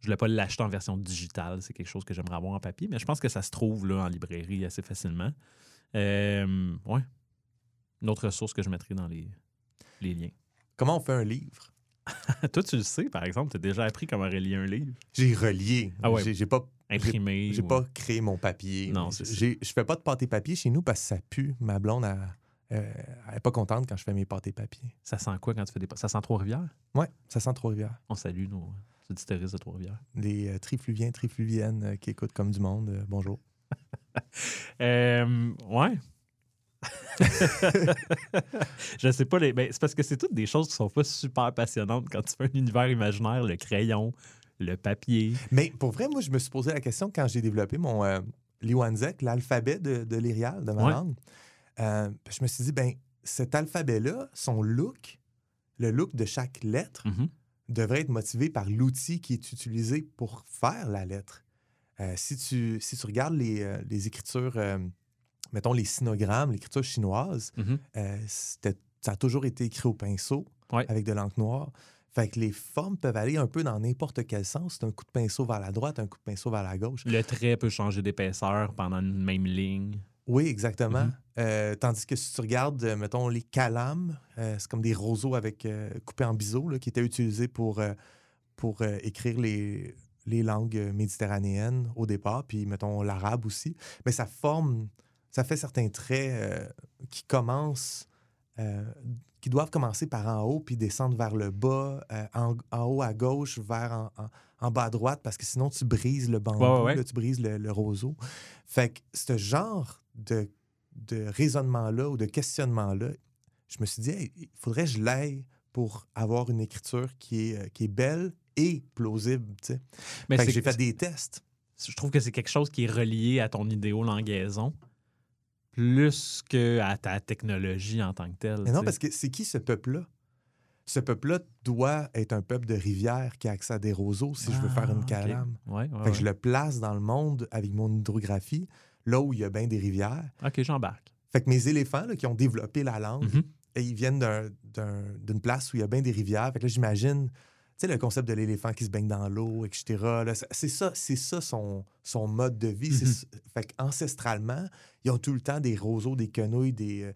je voulais pas l'acheter en version digitale. C'est quelque chose que j'aimerais avoir en papier. Mais je pense que ça se trouve là, en librairie assez facilement. Euh, ouais. Une autre ressource que je mettrai dans les, les liens. Comment on fait un livre? Toi, tu le sais, par exemple, tu as déjà appris comment relier un livre. J'ai relié. Ah ouais. J'ai- pas, Imprimé. j'ai ou- pas créé mon papier. Non, c'est Je fais pas de pâté papier chez nous parce que ça pue. Ma blonde, elle, euh, elle est pas contente quand je fais mes pâtés papier. Ça sent quoi quand tu fais des. Ça sent Trois-Rivières? Ouais, ça sent Trois-Rivières. On salue nos auditeuristes de Trois-Rivières. Les euh, trifluviens, trifluviennes euh, qui écoutent comme du monde, euh, bonjour. Euh, ouais. je sais pas. Les... ben, c'est parce que c'est toutes des choses qui sont pas super passionnantes quand tu fais un univers imaginaire, le crayon, le papier. Mais pour vrai, moi, je me suis posé la question quand j'ai développé mon euh, Liwanzek, l'alphabet de, de l'Irial, de ma Ouais. langue. Euh, je me suis dit, ben, cet alphabet-là, son look, le look de chaque lettre, Mhm. devrait être motivé par l'outil qui est utilisé pour faire la lettre. Euh, si, tu, si tu regardes les, euh, les écritures, mettons les sinogrammes, l'écriture chinoise, Mhm. euh, ça a toujours été écrit au pinceau Ouais. avec de l'encre noire. Fait que les formes peuvent aller un peu dans n'importe quel sens. C'est un coup de pinceau vers la droite, un coup de pinceau vers la gauche. Le trait peut changer d'épaisseur pendant une même ligne. Oui, exactement. Mhm. Euh, tandis que si tu regardes, euh, mettons, les calames, euh, c'est comme des roseaux avec euh, coupés en biseau là, qui étaient utilisés pour, pour écrire les, les langues méditerranéennes au départ, puis mettons l'arabe aussi. Mais ça forme, ça fait certains traits euh, qui commencent, euh, qui doivent commencer par en haut puis descendre vers le bas, euh, en, en haut à gauche, vers en, en- en bas à droite, parce que sinon tu brises le bambou, Ouais, ouais, ouais. là, tu brises le, le roseau. Fait que ce genre de, de raisonnement-là ou de questionnement-là, je me suis dit, Hey, il faudrait que je l'aille pour avoir une écriture qui est, qui est belle et plausible. tu sais. Mais Fait que j'ai fait des tests. je trouve que c'est quelque chose qui est relié à ton idéo-langaison plus que à ta technologie en tant que telle. Mais non, parce que c'est qui ce peuple-là? Ce peuple-là doit être un peuple de rivière qui a accès à des roseaux si je veux faire Ah, une ok. calame. Ouais, ouais, Fait que je le place dans le monde avec mon hydrographie, là où il y a bien des rivières. OK, j'embarque. Fait que mes éléphants là, qui ont développé la langue, Mhm. et ils viennent d'un- d'un- d'une place où il y a bien des rivières. Fait que là, j'imagine, sais, le concept de l'éléphant qui se baigne dans l'eau, etc. c'est- c'est ça, c'est ça son, son mode de vie. Mhm. ça- Fait qu'ancestralement, ils ont tout le temps des roseaux, des quenouilles, des. euh,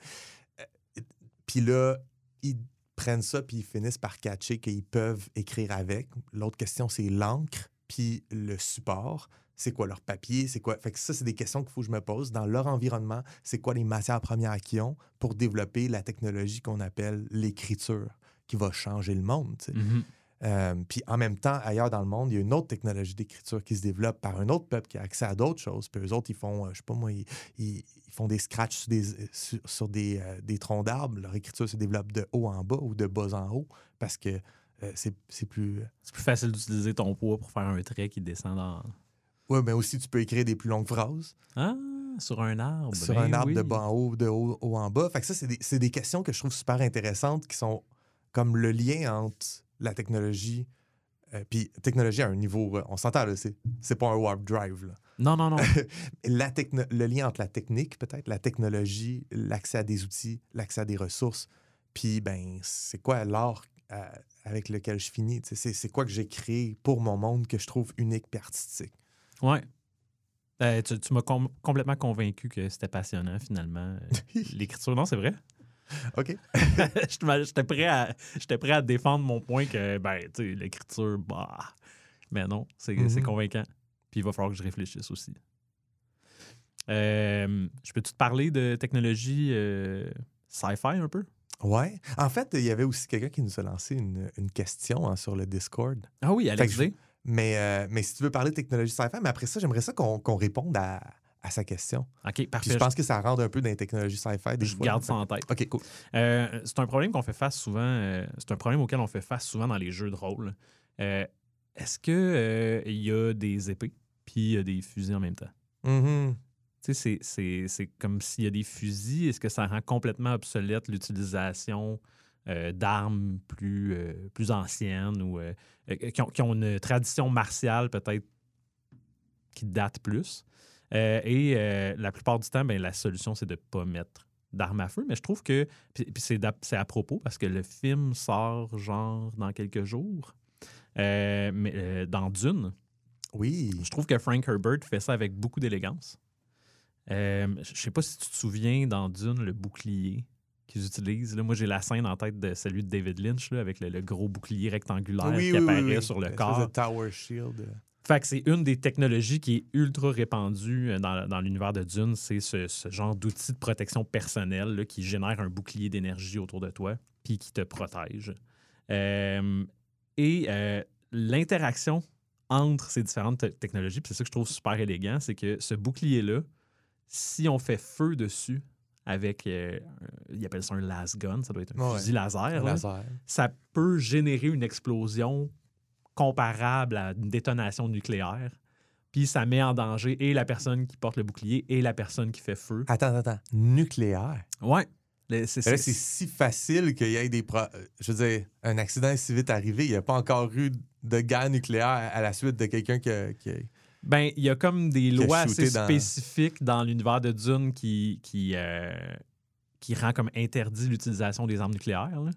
euh, puis là, ils prennent ça, puis ils finissent par catcher qu'ils peuvent écrire avec. L'autre question, c'est l'encre, puis le support. C'est quoi leur papier? C'est quoi? Fait que ça, c'est des questions qu'il faut que je me pose. Dans leur environnement, c'est quoi les matières premières qu'ils ont pour développer la technologie qu'on appelle l'écriture, qui va changer le monde. tu sais. Euh, puis en même temps, ailleurs dans le monde, il y a une autre technologie d'écriture qui se développe par un autre peuple qui a accès à d'autres choses. Puis eux autres, ils font, euh, je sais pas moi, ils, ils- ils font des scratchs sur des, sur, sur des, euh, des troncs d'arbres. Leur écriture se développe de haut en bas ou de bas en haut parce que euh, c'est c'est plus. C'est plus facile d'utiliser ton poids pour faire un trait qui descend dans. Oui, mais aussi, tu peux écrire des plus longues phrases Ah, sur un arbre. sur ben un arbre oui. de bas en haut, de haut, haut en bas. Fait que ça, c'est des, c'est des questions que je trouve super intéressantes qui sont comme le lien entre la technologie. euh, puis technologie à un niveau, euh, on s'entend là, c'est, c'est pas un warp drive. là. Non, non, non. La techno- le lien entre la technique, peut-être, la technologie, l'accès à des outils, l'accès à des ressources, puis ben, c'est quoi l'art euh, avec lequel je finis? C'est, c'est quoi que j'ai créé pour mon monde que je trouve unique et artistique? ouais. Euh, tu tu m'as com- complètement convaincu que c'était passionnant, finalement. L'écriture, non, c'est vrai? OK. J'étais prêt, à- j'étais prêt à défendre mon point que, ben, tu sais, l'écriture, bah. Mais non, c'est Mhm. convaincant. Puis il va falloir que je réfléchisse aussi. Euh, je peux-tu te parler de technologie euh, sci-fi un peu? Ouais. En fait, il y avait aussi quelqu'un qui nous a lancé une, une question hein, sur le Discord. Ah oui, Alex. Mais, euh, mais si tu veux parler de technologie sci-fi, mais après ça, j'aimerais ça qu'on qu'on réponde à, à sa question. OK, Puis parfait. je pense que ça rentre un peu dans les technologies sci-fi. des je fois. garde ça en tête. OK, cool. Euh, c'est un problème qu'on fait face souvent. euh, c'est un problème auquel on fait face souvent dans les jeux de rôle. Euh, Est-ce que euh, il y a des épées puis il y a des fusils en même temps? Mhm. Tu sais, c'est- c'est c'est comme s'il y a des fusils, est-ce que ça rend complètement obsolète l'utilisation d'armes plus, plus anciennes ou qui, ont, qui ont une tradition martiale peut-être qui date plus? Euh, et euh, la plupart du temps, ben, la solution, c'est de ne pas mettre d'armes à feu. Mais je trouve que, puis, puis c'est à propos parce que le film sort genre dans quelques jours. Euh, mais dans Dune, Oui. je trouve que Frank Herbert fait ça avec beaucoup d'élégance. Euh, je sais pas si tu te souviens dans Dune, le bouclier qu'ils utilisent. Là, moi, j'ai la scène en tête de celui de David Lynch là, avec le, le gros bouclier rectangulaire oui, qui oui, apparaît oui. sur le corps. de Tower Shield. Fait que c'est une des technologies qui est ultra répandue euh, dans, dans l'univers de Dune. C'est ce, ce genre d'outil de protection personnelle là, qui génère un bouclier d'énergie autour de toi puis qui te protège. Euh, et euh, l'interaction entre ces différentes te- technologies, c'est ça que je trouve super élégant, c'est que ce bouclier-là, si on fait feu dessus avec, euh, un- ils appellent ça un las gun, ça doit être un Ouais. fusil laser, Un là laser. ça peut générer une explosion comparable à une détonation nucléaire. Puis ça met en danger et la personne qui porte le bouclier et la personne qui fait feu. Attends, attends. Nucléaire? Ouais. C'est- si facile qu'il y ait des. pro- Je veux dire, un accident est si vite arrivé. Il n'y a pas encore eu de guerre nucléaire à la suite de quelqu'un qui a- qui a- Ben, il y a comme des lois assez dans- spécifiques dans l'univers de Dune qui, qui, euh, qui rend comme interdit l'utilisation des armes nucléaires. là.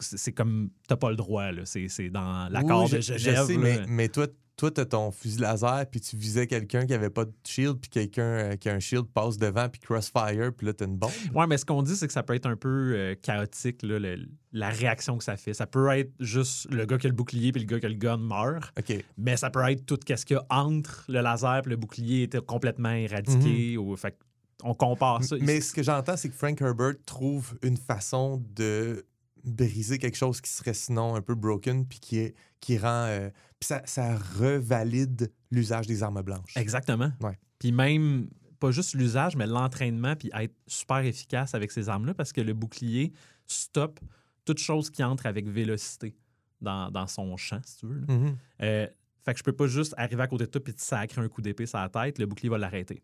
C'est comme, t'as pas le droit, là. C'est c'est dans l'accord Oui, de je- je Genève. sais, mais, mais toi, toi, tu as ton fusil laser, puis tu visais quelqu'un qui avait pas de shield, puis quelqu'un euh, qui a un shield passe devant, puis crossfire, puis là, tu as une bombe. Ouais, mais ce qu'on dit, c'est que ça peut être un peu euh, chaotique, là, le- la réaction que ça fait. Ça peut être juste le gars qui a le bouclier puis le gars qui a le gun meurt, OK. mais ça peut être tout ce qu'il y a entre le laser et le bouclier était complètement éradiqué. ou, fait on compare ça. Mais ce que j'entends, c'est que Frank Herbert trouve une façon de briser quelque chose qui serait sinon un peu broken, puis qui, est, qui rend. euh, puis ça, ça revalide l'usage des armes blanches. Exactement. Ouais. Puis même, pas juste l'usage, mais l'entraînement, puis être super efficace avec ces armes-là, parce que le bouclier stoppe toute chose qui entre avec vélocité dans, dans son champ, si tu veux. là. Mhm. Euh, fait que je peux pas juste arriver à côté de toi et te sacrer un coup d'épée sur la tête, le bouclier va l'arrêter.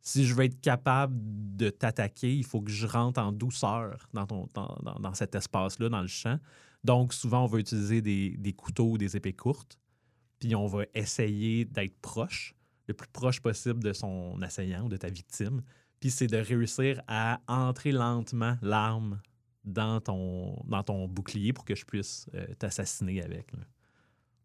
Si je veux être capable de t'attaquer, il faut que je rentre en douceur dans, ton, dans, cet espace-là, dans le champ. Donc, souvent, on va utiliser des, couteaux ou des épées courtes, puis on va essayer d'être proche, le plus proche possible de son assaillant ou de ta victime. Puis c'est de réussir à entrer lentement l'arme dans ton, dans ton bouclier pour que je puisse euh, t'assassiner avec.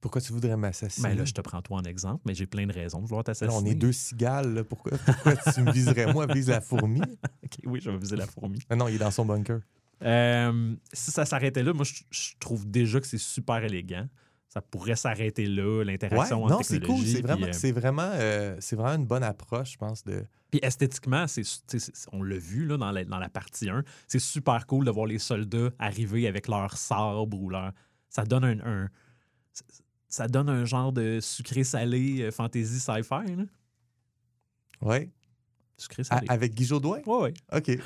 Pourquoi tu voudrais m'assassiner? Ben là, je te prends toi en exemple, mais j'ai plein de raisons de vouloir t'assassiner. on est deux cigales. là. Pourquoi, pourquoi tu me viserais moi? Vise la fourmi? Ok, oui, je vais viser la fourmi. Ah non, il est dans son bunker. Euh, si ça s'arrêtait là, moi, je, je trouve déjà que c'est super élégant. Ça pourrait s'arrêter là, Ouais, l'interaction entre non, c'est cool. C'est vraiment, euh, c'est vraiment, euh, c'est vraiment une bonne approche, je pense. De... Puis esthétiquement, c'est- on l'a vu là, dans, la, dans la partie 1, c'est super cool de voir les soldats arriver avec leur sabre ou leur. Ça donne un. un- ça donne un genre de sucré-salé euh, fantasy sci-fi. Ouais. Sucré-salé. Avec Guy Jodoin? Ouais, ouais. OK.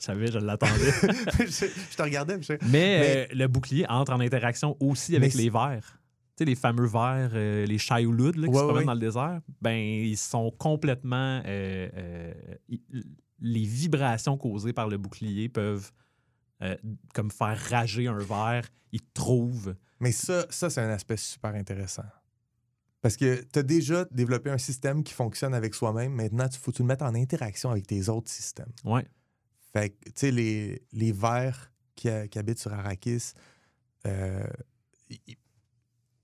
Je savais, je l'attendais. je, je te regardais. je- Mais, euh, le bouclier entre en interaction aussi avec Mais les vers. Tu sais, les fameux vers, euh, les Chayoulud là, qui Ouais, se promènent ouais. dans le désert, ben, ils sont complètement. euh, ils- les vibrations causées par le bouclier peuvent euh, comme faire rager un verre. Ils trouvent. Mais ça, ça c'est un aspect super intéressant. Parce que tu as déjà développé un système qui fonctionne avec soi-même. Maintenant, il faut que tu le mettre en interaction avec tes autres systèmes. Ouais. Fait que, tu sais, les, les vers qui, ha- qui habitent sur Arrakis, euh, y-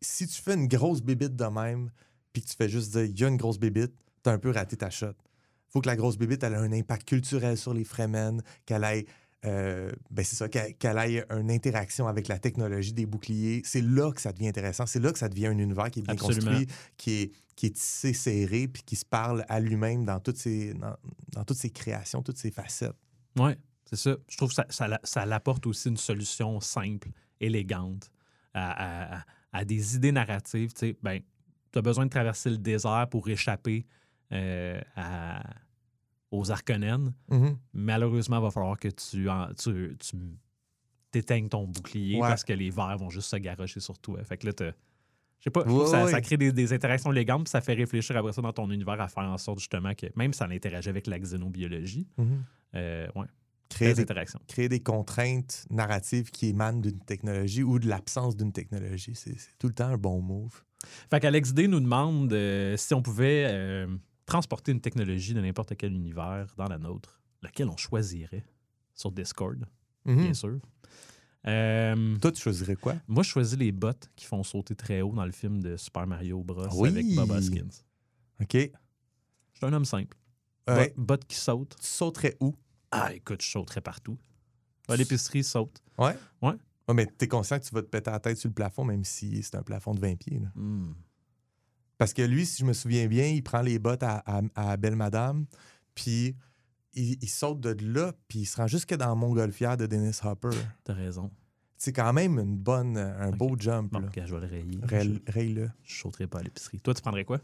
si tu fais une grosse bébite de même, puis que tu fais juste dire, il y a une grosse bébite, t'as un peu raté ta shot. faut que la grosse bébite elle ait un impact culturel sur les Fremen, qu'elle ait, euh, ben c'est ça, qu'elle ait une interaction avec la technologie des boucliers. C'est là que ça devient intéressant. C'est là que ça devient un univers qui est bien Absolument. construit, qui est, qui est tissé, serré, puis qui se parle à lui-même dans toutes ses, dans, dans toutes ses créations, toutes ses facettes. Oui, c'est ça. Je trouve que ça, ça, la- ça l'apporte aussi une solution simple, élégante à, à- à des idées narratives. Tu sais, ben, as besoin de traverser le désert pour échapper euh, à- aux Arconènes. Mhm. Malheureusement, il va falloir que tu, en- tu, tu t'éteignes ton bouclier Ouais. parce que les vers vont juste se garrocher sur toi. Fait que là, t'as- je sais pas, ça, crée des, des interactions élégantes, puis ça fait réfléchir après ça dans ton univers à faire en sorte justement que même si ça interagit avec la xénobiologie, Mhm. euh, ouais, Créer des interactions. créer des contraintes narratives qui émanent d'une technologie ou de l'absence d'une technologie. C'est c'est tout le temps un bon move. Fait qu'Alex D nous demande euh, si on pouvait euh, transporter une technologie de n'importe quel univers dans la nôtre, laquelle on choisirait sur Discord, Mhm. bien sûr. Euh, Toi, tu choisirais quoi? moi, je choisis les bots qui font sauter très haut dans le film de Super Mario Bros. Oui. avec Bob Hoskins. OK. Je suis un homme simple. Ouais. Bot, bot qui saute. Tu sauterais où? Ah, écoute, je sauterais partout. À l'épicerie, saute. Ouais? Ouais. Ouais, mais t'es conscient que tu vas te péter la tête sur le plafond, même si c'est un plafond de 20 pieds. là. Hmm. Parce que lui, si je me souviens bien, il prend les bottes à, à- à Belle Madame, puis il, il saute de là, puis il se rend jusque dans montgolfière de Dennis Hopper. T'as raison. C'est quand même une bonne, un beau jump. Bon, là. je vais le rayer. Je, je sauterai pas à l'épicerie. Toi, tu prendrais quoi?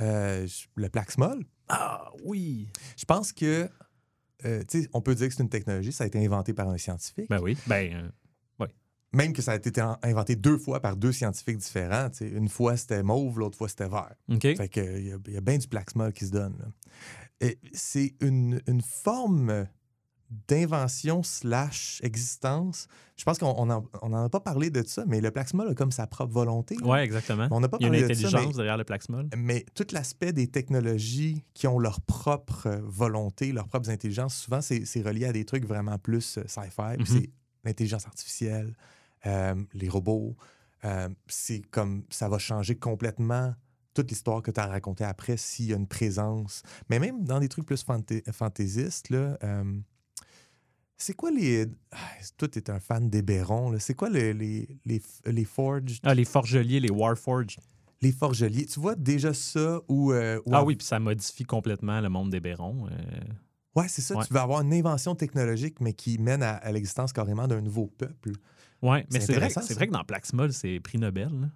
Euh, le Plaxmol, Ah, oui. je pense que, euh, tu sais, on peut dire que c'est une technologie, ça a été inventé par un scientifique. Ben oui. Ben, euh, Même que ça a été en- inventé deux fois par deux scientifiques différents. Une fois, c'était mauve, l'autre fois, c'était vert. OK. Fait que, il y, a- il y a bien du Plaxmol qui se donne. C'est une, une forme d'invention slash existence. Je pense qu'on n'en on a pas parlé de ça, mais le Plaxmol a comme sa propre volonté. Ouais, exactement. On n'a pas Il y a une parlé de ça, intelligence mais- derrière le Plaxmol. mais tout l'aspect des technologies qui ont leur propre euh, volonté, leurs propres intelligences, souvent, c'est relié à des trucs vraiment plus euh, sci-fi. Mhm. C'est l'intelligence artificielle, les robots. Euh, c'est comme ça va changer complètement toute l'histoire que tu as racontée après s'il y a une présence. Mais même dans des trucs plus fantai- fantaisistes, là, euh, c'est quoi les. Ah, toi, tu un fan d'Héberon. là. C'est quoi le- les, les, les forged, Ah, les forgeliers, les Warforged. les forgeliers? Tu vois déjà ça ou. euh, Ah oui, puis ça modifie complètement le monde euh, Ouais, c'est ça. Ouais. Tu veux avoir une invention technologique, mais qui mène à, à l'existence carrément d'un nouveau peuple. Ouais, mais C'est vrai, vrai que dans Plaxmol, c'est prix Nobel. là.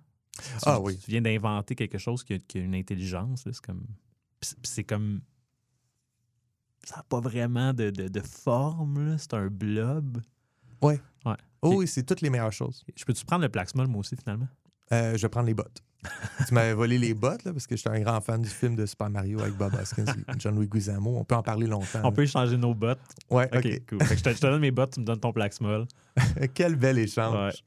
Ah Tu- oui. Tu viens d'inventer quelque chose qui a, qui a une intelligence. C'est comme. c'est- comme. Ça n'a pas vraiment de, de- de forme. C'est un blob. Ouais. Ouais. Oh oui, c'est toutes les meilleures choses. Je peux-tu prendre le Plaxmol, moi aussi, finalement? Euh, je vais prendre les bottes. tu m'avais volé les bottes, là, parce que j'étais un grand fan du film de Super Mario avec Bob Hoskins et John-Louis Guizamo. On peut en parler longtemps. On là. peut échanger nos bottes. Ouais, OK, cool. Fait que je, te, je te donne mes bottes, tu me donnes ton Plaxmol. Quel bel échange.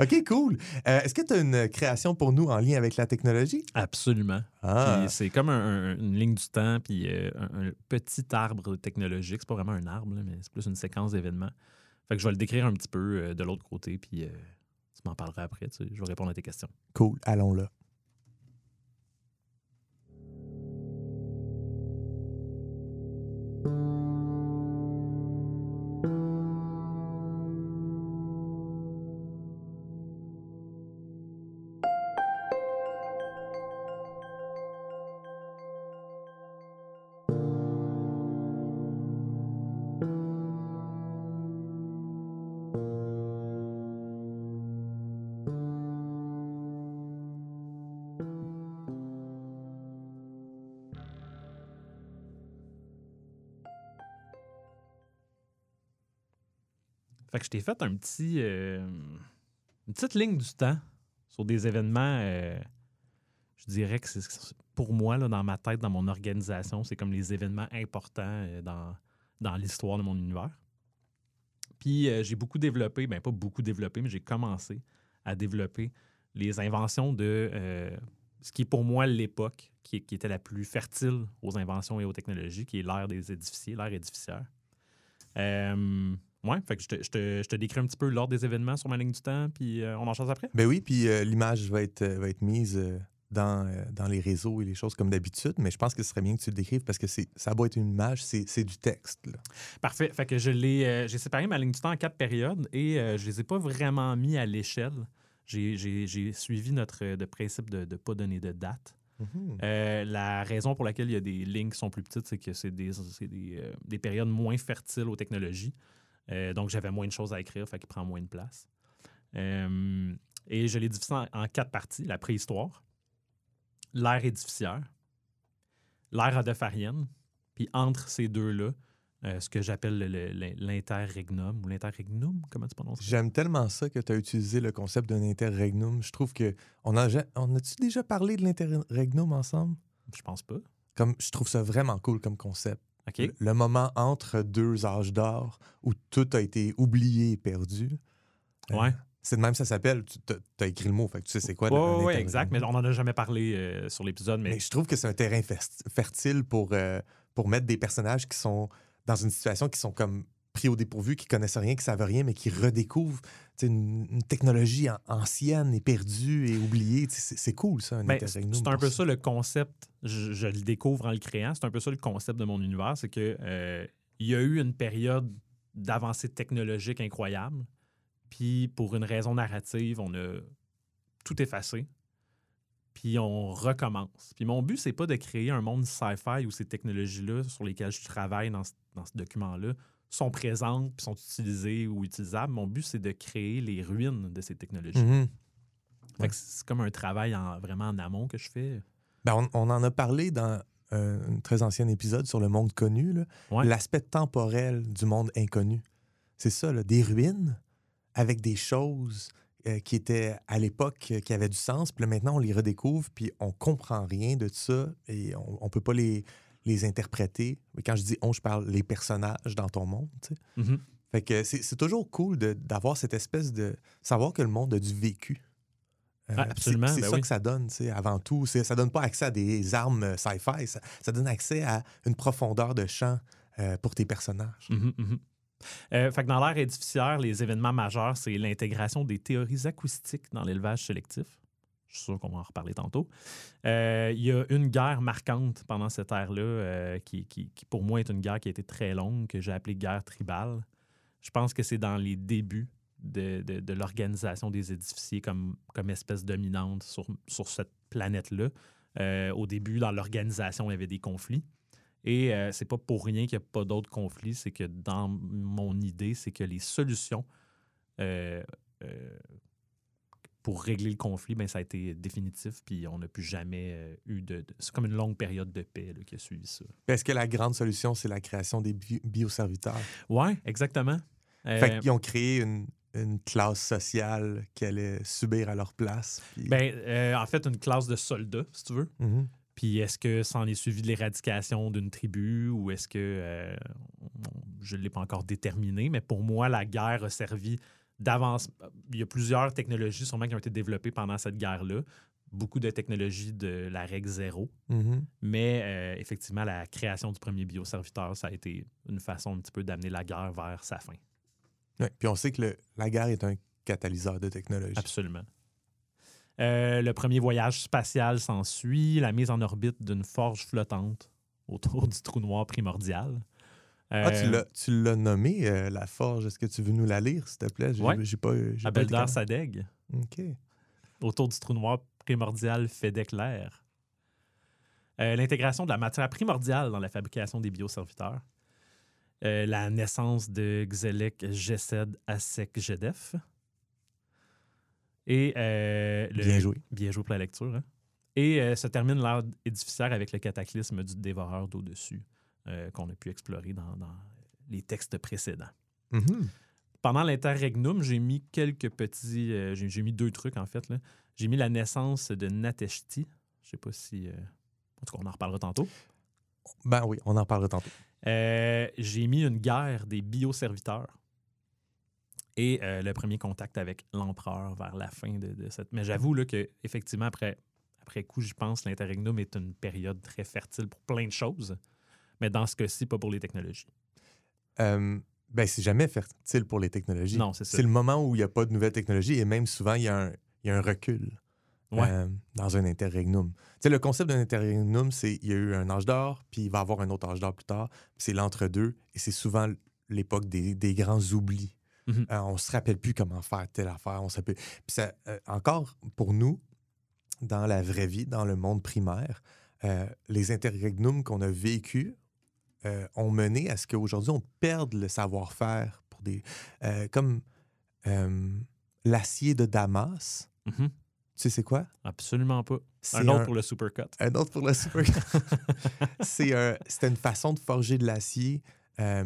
OK, cool. Euh, Est-ce que tu as une création pour nous en lien avec la technologie? Absolument. Ah, c'est comme un- un- une ligne du temps, puis euh, un, un petit arbre technologique. C'est pas vraiment un arbre, là, mais c'est plus une séquence d'événements. Fait que je vais le décrire un petit peu euh, de l'autre côté, puis m'en parleras après. Je vais répondre à tes questions. cool. Allons là. Je t'ai fait un petit, euh, une petite ligne du temps sur des événements. euh, je dirais que c'est pour moi, là, dans ma tête, dans mon organisation, c'est comme les événements importants euh, dans, dans l'histoire de mon univers. Puis j'ai beaucoup développé, ben pas beaucoup développé, mais j'ai commencé à développer les inventions de ce qui est pour moi l'époque qui, était la plus fertile aux inventions et aux technologies, qui est l'ère des édificiers, l'ère édificiaire. Ouais, fait que je te, je, te, je te décris un petit peu l'ordre des événements sur ma ligne du temps, puis euh, on en change après? Ben oui, puis euh, l'image va être, euh, va être mise dans, dans les réseaux et les choses comme d'habitude, mais je pense que ce serait bien que tu le décrives parce que ça doit être une image, c'est, du texte. là. Parfait. Fait que je l'ai, j'ai séparé ma ligne du temps en quatre périodes et je les ai pas vraiment mis à l'échelle. J'ai, suivi notre de principe de ne pas donner de date. Mhm. Euh, la raison pour laquelle il y a des lignes qui sont plus petites, c'est que c'est des, des, euh, des périodes moins fertiles aux technologies. Euh, donc, j'avais moins de choses à écrire, fait qu'il prend moins de place. Euh, et je l'ai divisé en, en quatre parties. La préhistoire, l'ère édificiaire, l'ère odofarienne, puis entre ces deux-là, euh, ce que j'appelle le- le- l'interregnum ou l'interregnum, comment tu prononces ça? J'aime tellement ça que tu as utilisé le concept d'un interregnum. Je trouve que. On a, on a-tu déjà parlé de l'interregnum ensemble? Je pense pas. Comme, je trouve ça vraiment cool comme concept. OK? Le, moment entre deux âges d'or où tout a été oublié et perdu. Euh, Ouais. c'est de même ça s'appelle. Tu as écrit le mot, fait que tu sais c'est quoi. Oui, exact. Mais on n'en a jamais parlé euh, sur l'épisode. Mais, Mais je trouve que c'est un terrain fertile pour, euh, pour mettre des personnages qui sont dans une situation qui sont comme pris au dépourvu, qui connaissent rien, qui savent rien, mais qui redécouvrent une, une technologie an- ancienne et perdue et oubliée. C'est cool, ça, un Ben, c'est un peu ça le concept. Je, je le découvre en le créant. C'est un peu ça le concept de mon univers. C'est que euh, il y a eu une période d'avancée technologique incroyable. Puis pour une raison narrative, on a tout effacé. Puis on recommence. Puis mon but, c'est pas de créer un monde sci-fi où ces technologies-là sur lesquelles je travaille dans ce, dans ce document-là sont présentes, puis sont utilisées ou utilisables. Mon but, c'est de créer les ruines de ces technologies. Mhm. C'est comme un travail en- vraiment en amont que je fais. Ben, on, on en a parlé dans un, un très ancien épisode sur le monde connu. Ouais. l'aspect temporel du monde inconnu. C'est ça, là, des ruines avec des choses euh, qui étaient à l'époque euh, qui avaient du sens, puis là, maintenant on les redécouvre, puis on comprend rien de ça et on, on peut pas les, les interpréter. Quand je dis on, je parle les personnages dans ton monde. Mhm. Fait que c'est toujours cool d'avoir cette espèce de savoir que le monde a du vécu. Euh, Ah, c'est- absolument, C'est ben ça oui. que ça donne, tu sais, avant tout. C'est- Ça donne pas accès à des armes euh, sci-fi, ça, ça donne accès à une profondeur de champ euh, pour tes personnages. Mhm, mhm. Euh, fait que dans l'ère édificiaire, les événements majeurs, c'est l'intégration des théories acoustiques dans l'élevage sélectif. Je suis sûr qu'on va en reparler tantôt. Euh, Il y a une guerre marquante pendant cette ère-là, euh, qui, qui- qui, pour moi est une guerre qui a été très longue, que j'ai appelée guerre tribale. Je pense que c'est dans les débuts de, de- l'organisation des édificiers comme, comme espèce dominante sur, sur cette planète-là. Euh, au début, dans l'organisation, il y avait des conflits. Et c'est pas pour rien qu'il n'y a pas d'autres conflits, c'est que dans mon idée, c'est que les solutions pour régler le conflit, ben, ça a été définitif, puis on n'a plus jamais euh, eu de. de- c'est comme une longue période de paix là, qui a suivi ça. Est-ce que la grande solution, c'est la création des bi- bioserviteurs? Ouais, exactement. Euh, Fait qu'ils ont créé une, une classe sociale qui allait subir à leur place. puis- ben, euh, en fait, une classe de soldats, si tu veux. Mhm. Puis est-ce que ça en est suivi de l'éradication d'une tribu ou est-ce que euh, je ne l'ai pas encore déterminé, mais pour moi, la guerre a servi d'avance. Il y a plusieurs technologies sûrement qui ont été développées pendant cette guerre-là. Beaucoup de technologies de la règle zéro, Mhm. mais euh, effectivement, la création du premier bioserviteur, ça a été une façon un petit peu d'amener la guerre vers sa fin. Ouais, Puis on sait que le- la guerre est un catalyseur de technologie. Absolument. Euh, le premier voyage spatial s'ensuit, la mise en orbite d'une forge flottante autour du trou noir primordial. Ah, tu Euh, l'as- tu l'as nommé, euh, la forge. Est-ce que tu veux nous la lire, s'il te plaît? J'ai Ouais. j'ai pas, temps. Sadeg, OK. autour du trou noir primordial fait d'éclairs. Euh, L'intégration de la matière primordiale dans la fabrication des bioserviteurs. Euh, la naissance de Xelek Gesed Asek Gedef. Et le- Bien joué. Bien joué pour la lecture. hein. Et se termine l'ère édificiaire avec le cataclysme du dévoreur d'au-dessus euh, qu'on a pu explorer dans, dans les textes précédents. Mhm. Pendant l'interregnum, j'ai mis quelques petits. euh, j'ai mis deux trucs, en fait. J'ai mis la naissance de Nateshti. Je sais pas si. euh, en tout cas, on en reparlera tantôt. Ben oui, on en parlera tantôt. J'ai mis une guerre des bioserviteurs et le premier contact avec l'empereur vers la fin de, de cette. Mais j'avoue que effectivement après, après coup, je pense que l'interregnum est une période très fertile pour plein de choses, mais dans ce cas-ci, pas pour les technologies. Euh, ben, c'est jamais fertile pour les technologies. Non, c'est ça. C'est le moment où il n'y a pas de nouvelles technologies et même souvent, il y a un, il y a un recul. Ouais. euh, dans un interregnum. Tu sais, le concept d'un interregnum, c'est il y a eu un âge d'or, puis il va y avoir un autre âge d'or plus tard. C'est l'entre-deux, et c'est souvent l'époque des, des grands oublis. Mhm. Euh, on se rappelle plus comment faire telle affaire. On s'appelle. Puis ça, encore pour nous, dans la vraie vie, dans le monde primaire, les interregnums qu'on a vécus euh, ont mené à ce qu'aujourd'hui on perde le savoir-faire pour des euh, comme l'acier de Damas. Mhm. Tu sais c'est quoi? Absolument pas. Un autre pour le supercut. un autre pour le super. c'est un- c'était une façon de forger de l'acier. euh,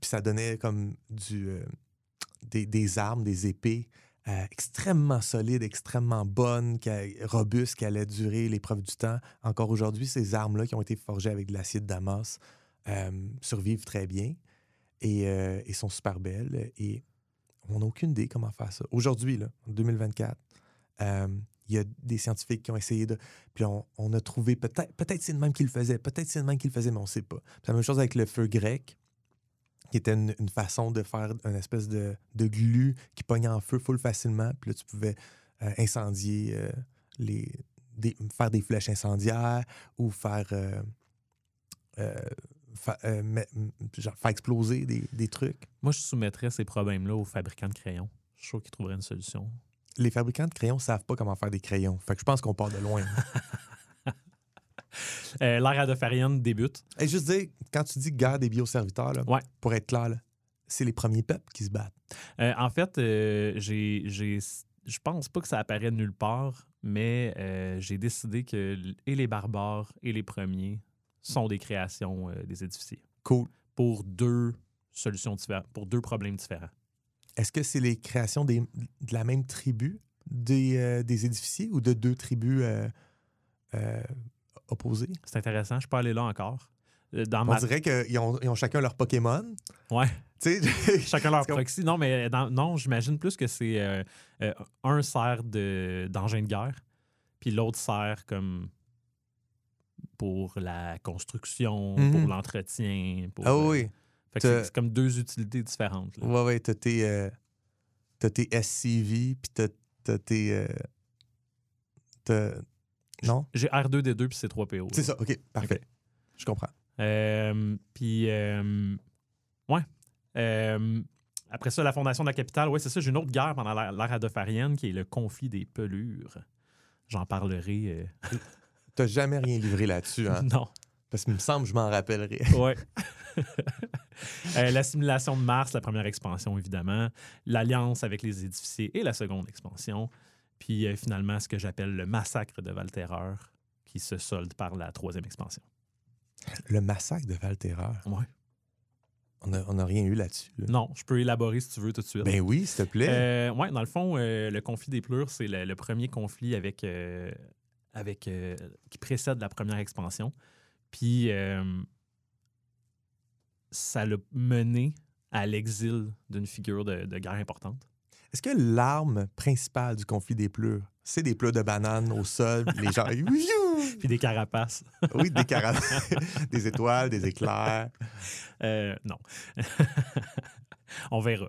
puis ça donnait comme du, euh, des, des armes, des épées euh, extrêmement solides, extrêmement bonnes, qui a- robustes, qui allaient durer l'épreuve du temps. Encore aujourd'hui, ces armes-là qui ont été forgées avec de l'acier de Damas euh, survivent très bien et, euh, et sont super belles. Et on n'a aucune idée comment faire ça. Aujourd'hui, en 2024, euh, il y a des scientifiques qui ont essayé de. Puis on, a trouvé peut-être peut-être c'est le même qui le faisait, peut-être c'est le même qui le mais on ne sait pas. C'est la même chose avec le feu grec, qui était une, façon de faire une espèce de, de glu qui pognait en feu full facilement. Puis là, tu pouvais incendier les. des- faire des flèches incendiaires ou faire. Fa- euh, genre, faire exploser des, des trucs. Moi, je soumettrais ces problèmes-là aux fabricants de crayons. Je suis sûr qu'ils trouveraient une solution. Les fabricants de crayons ne savent pas comment faire des crayons. Fait que je pense qu'on part de loin. Euh, L'ère adofarienne débute. Et juste dire, quand tu dis guerre des bioserviteurs, là, Ouais. pour être clair, c'est les premiers peuples qui se battent. Euh, en fait, j'ai, je pense pas que ça apparaît nulle part, mais euh, j'ai décidé que et les barbares et les premiers sont des créations euh, des édificiers Cool. pour deux solutions différentes, pour deux problèmes différents. Est-ce que c'est les créations des- de la même tribu des, euh, des édificiers ou de deux tribus euh, euh, opposées? C'est intéressant, je suis pas allé là encore. Dans On ma... dirait qu'ils ont, ils ont chacun leur Pokémon. Ouais. Chacun leur proxy. Non, mais dans- non, j'imagine plus que c'est un sert de, d'engin de guerre, puis l'autre sert comme pour la construction, Mhm. pour l'entretien. Pour, ah euh, oui. fait que T'as- c'est, comme deux utilités différentes. là. Ouais, ouais. T'as tes, euh, tes SCV, puis t'as, tes. euh, t'as- Non? J'ai R2D2 puis C3PO. C'est ça, OK, parfait. Je comprends. Euh, puis, euh, ouais. Euh, après ça, la fondation de la capitale, ouais, c'est ça. J'ai une autre guerre pendant l'ère l'ère adofarienne qui est le conflit des pelures. J'en parlerai. T'as jamais rien livré là-dessus, hein? non. Parce qu'il me semble que je m'en rappellerai. Ouais. Euh, L'assimilation de Mars, la première expansion, évidemment. L'alliance avec les édificiers et la seconde expansion. Puis euh, finalement, ce que j'appelle le massacre de Valterreur, qui se solde par la troisième expansion. Le massacre de Valterreur? Ouais. On n'a on a rien eu là-dessus. là. Non, je peux élaborer si tu veux tout de suite. Ben oui, s'il te plaît. Euh, ouais, dans le fond, euh, le conflit des pleurs, c'est le, le premier conflit avec, euh, avec euh, qui précède la première expansion. Puis euh, ça l'a mené à l'exil d'une figure de, de guerre importante. Est-ce que l'arme principale du conflit des pleurs, c'est des pleurs de bananes au sol, les gens. Puis des carapaces. oui, des carabins, des étoiles, des éclairs. Euh, non. On verra.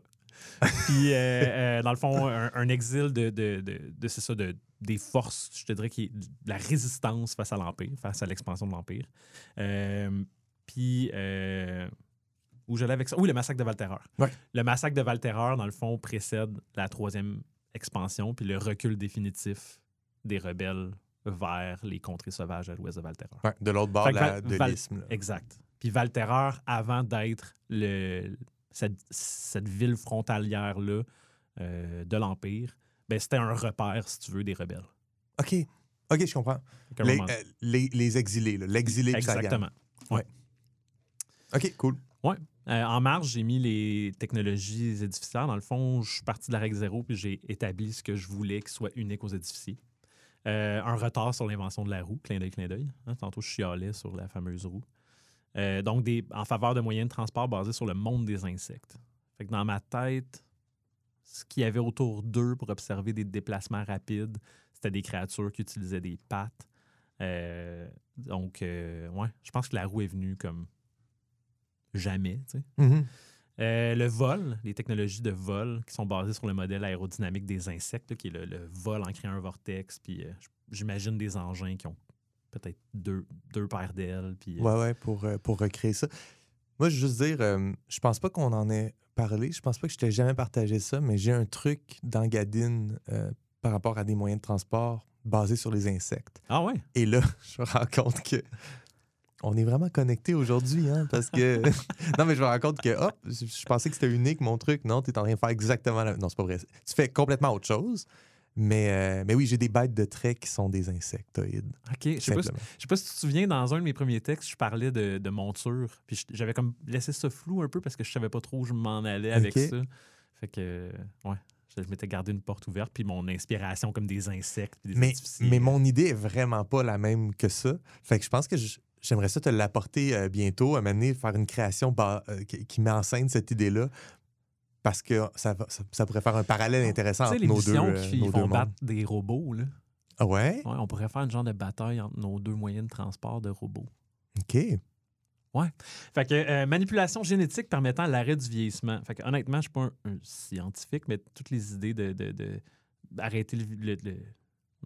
Puis, euh, euh, dans le fond, un, un exil de, de, de, de- c'est ça, de, des forces, je te dirais, qui de la résistance face à l'Empire, face à l'expansion de l'Empire. Euh, puis, euh, où j'allais avec ça? Oui, le massacre de Valterreur. Ouais. Le massacre de Valterreur, dans le fond, précède la troisième expansion, puis le recul définitif des rebelles vers les contrées sauvages à l'ouest de Valterreur. Ouais, de l'autre bord de l'isthme. Exact. Puis Valterreur, avant d'être le, cette, cette ville frontalière-là euh, de l'Empire, ben, c'était un repère, si tu veux, des rebelles. OK. OK, je comprends. Les, euh, les, les exilés, l'exilé puis sa gang. Exactement. OK, cool. Euh, en marge, j'ai mis les technologies édificiaires. Dans le fond, je suis parti de la règle zéro puis j'ai établi ce que je voulais qui soit unique aux édificiers. Euh, un retard sur l'invention de la roue, clin d'œil, clin d'œil. Hein, tantôt, je chialais sur la fameuse roue. Euh, donc, des, en faveur de moyens de transport basés sur le monde des insectes. Fait que dans ma tête, ce qu'il y avait autour d'eux pour observer des déplacements rapides, c'était des créatures qui utilisaient des pattes. Euh, donc, euh, ouais, je pense que la roue est venue comme jamais, tu sais. Mhm. Euh, le vol, les technologies de vol qui sont basées sur le modèle aérodynamique des insectes, là, qui est le, le vol en créant un vortex. Puis j'imagine des engins qui ont peut-être deux, deux paires d'ailes. Puis, euh, Ouais, ouais, pour, euh, pour recréer ça. Moi, je veux juste dire, euh, je pense pas qu'on en ait parlé. Je pense pas que je t'ai jamais partagé ça, mais j'ai un truc dans Gadine euh, par rapport à des moyens de transport basés sur les insectes. Ah ouais? Et là, je me rends compte que on est vraiment connectés aujourd'hui, hein, parce que... non, mais je me rends compte que, hop, je, je pensais que c'était unique, mon truc. Non, tu es en train de faire exactement la... Non, c'est pas vrai. Tu fais complètement autre chose. Mais, euh, mais oui, j'ai des bêtes de trait qui sont des insectoïdes. OK. Je sais pas, si- simplement. je sais pas si tu te souviens, dans un de mes premiers textes, je parlais de, de monture. Puis j'avais comme laissé ça flou un peu parce que je savais pas trop où je m'en allais avec ça. Fait que, ouais, je, je m'étais gardé une porte ouverte. Puis mon inspiration comme des insectes. Des Mais, mais mon idée est vraiment pas la même que ça. Fait que je pense que je- j'aimerais ça te l'apporter euh, bientôt, à m'amener faire une création euh, qui, qui met en scène cette idée-là. Parce que ça, ça, ça pourrait faire un parallèle intéressant entre nos deux, euh, qui nos deux font mondes. battre des robots, là. Ah ouais? Ouais, on pourrait faire une genre de bataille entre nos deux moyens de transport de robots. OK. Fait que euh, manipulation génétique permettant l'arrêt du vieillissement. Fait que honnêtement, je suis pas un, un scientifique, mais toutes les idées de, de- de- le- le-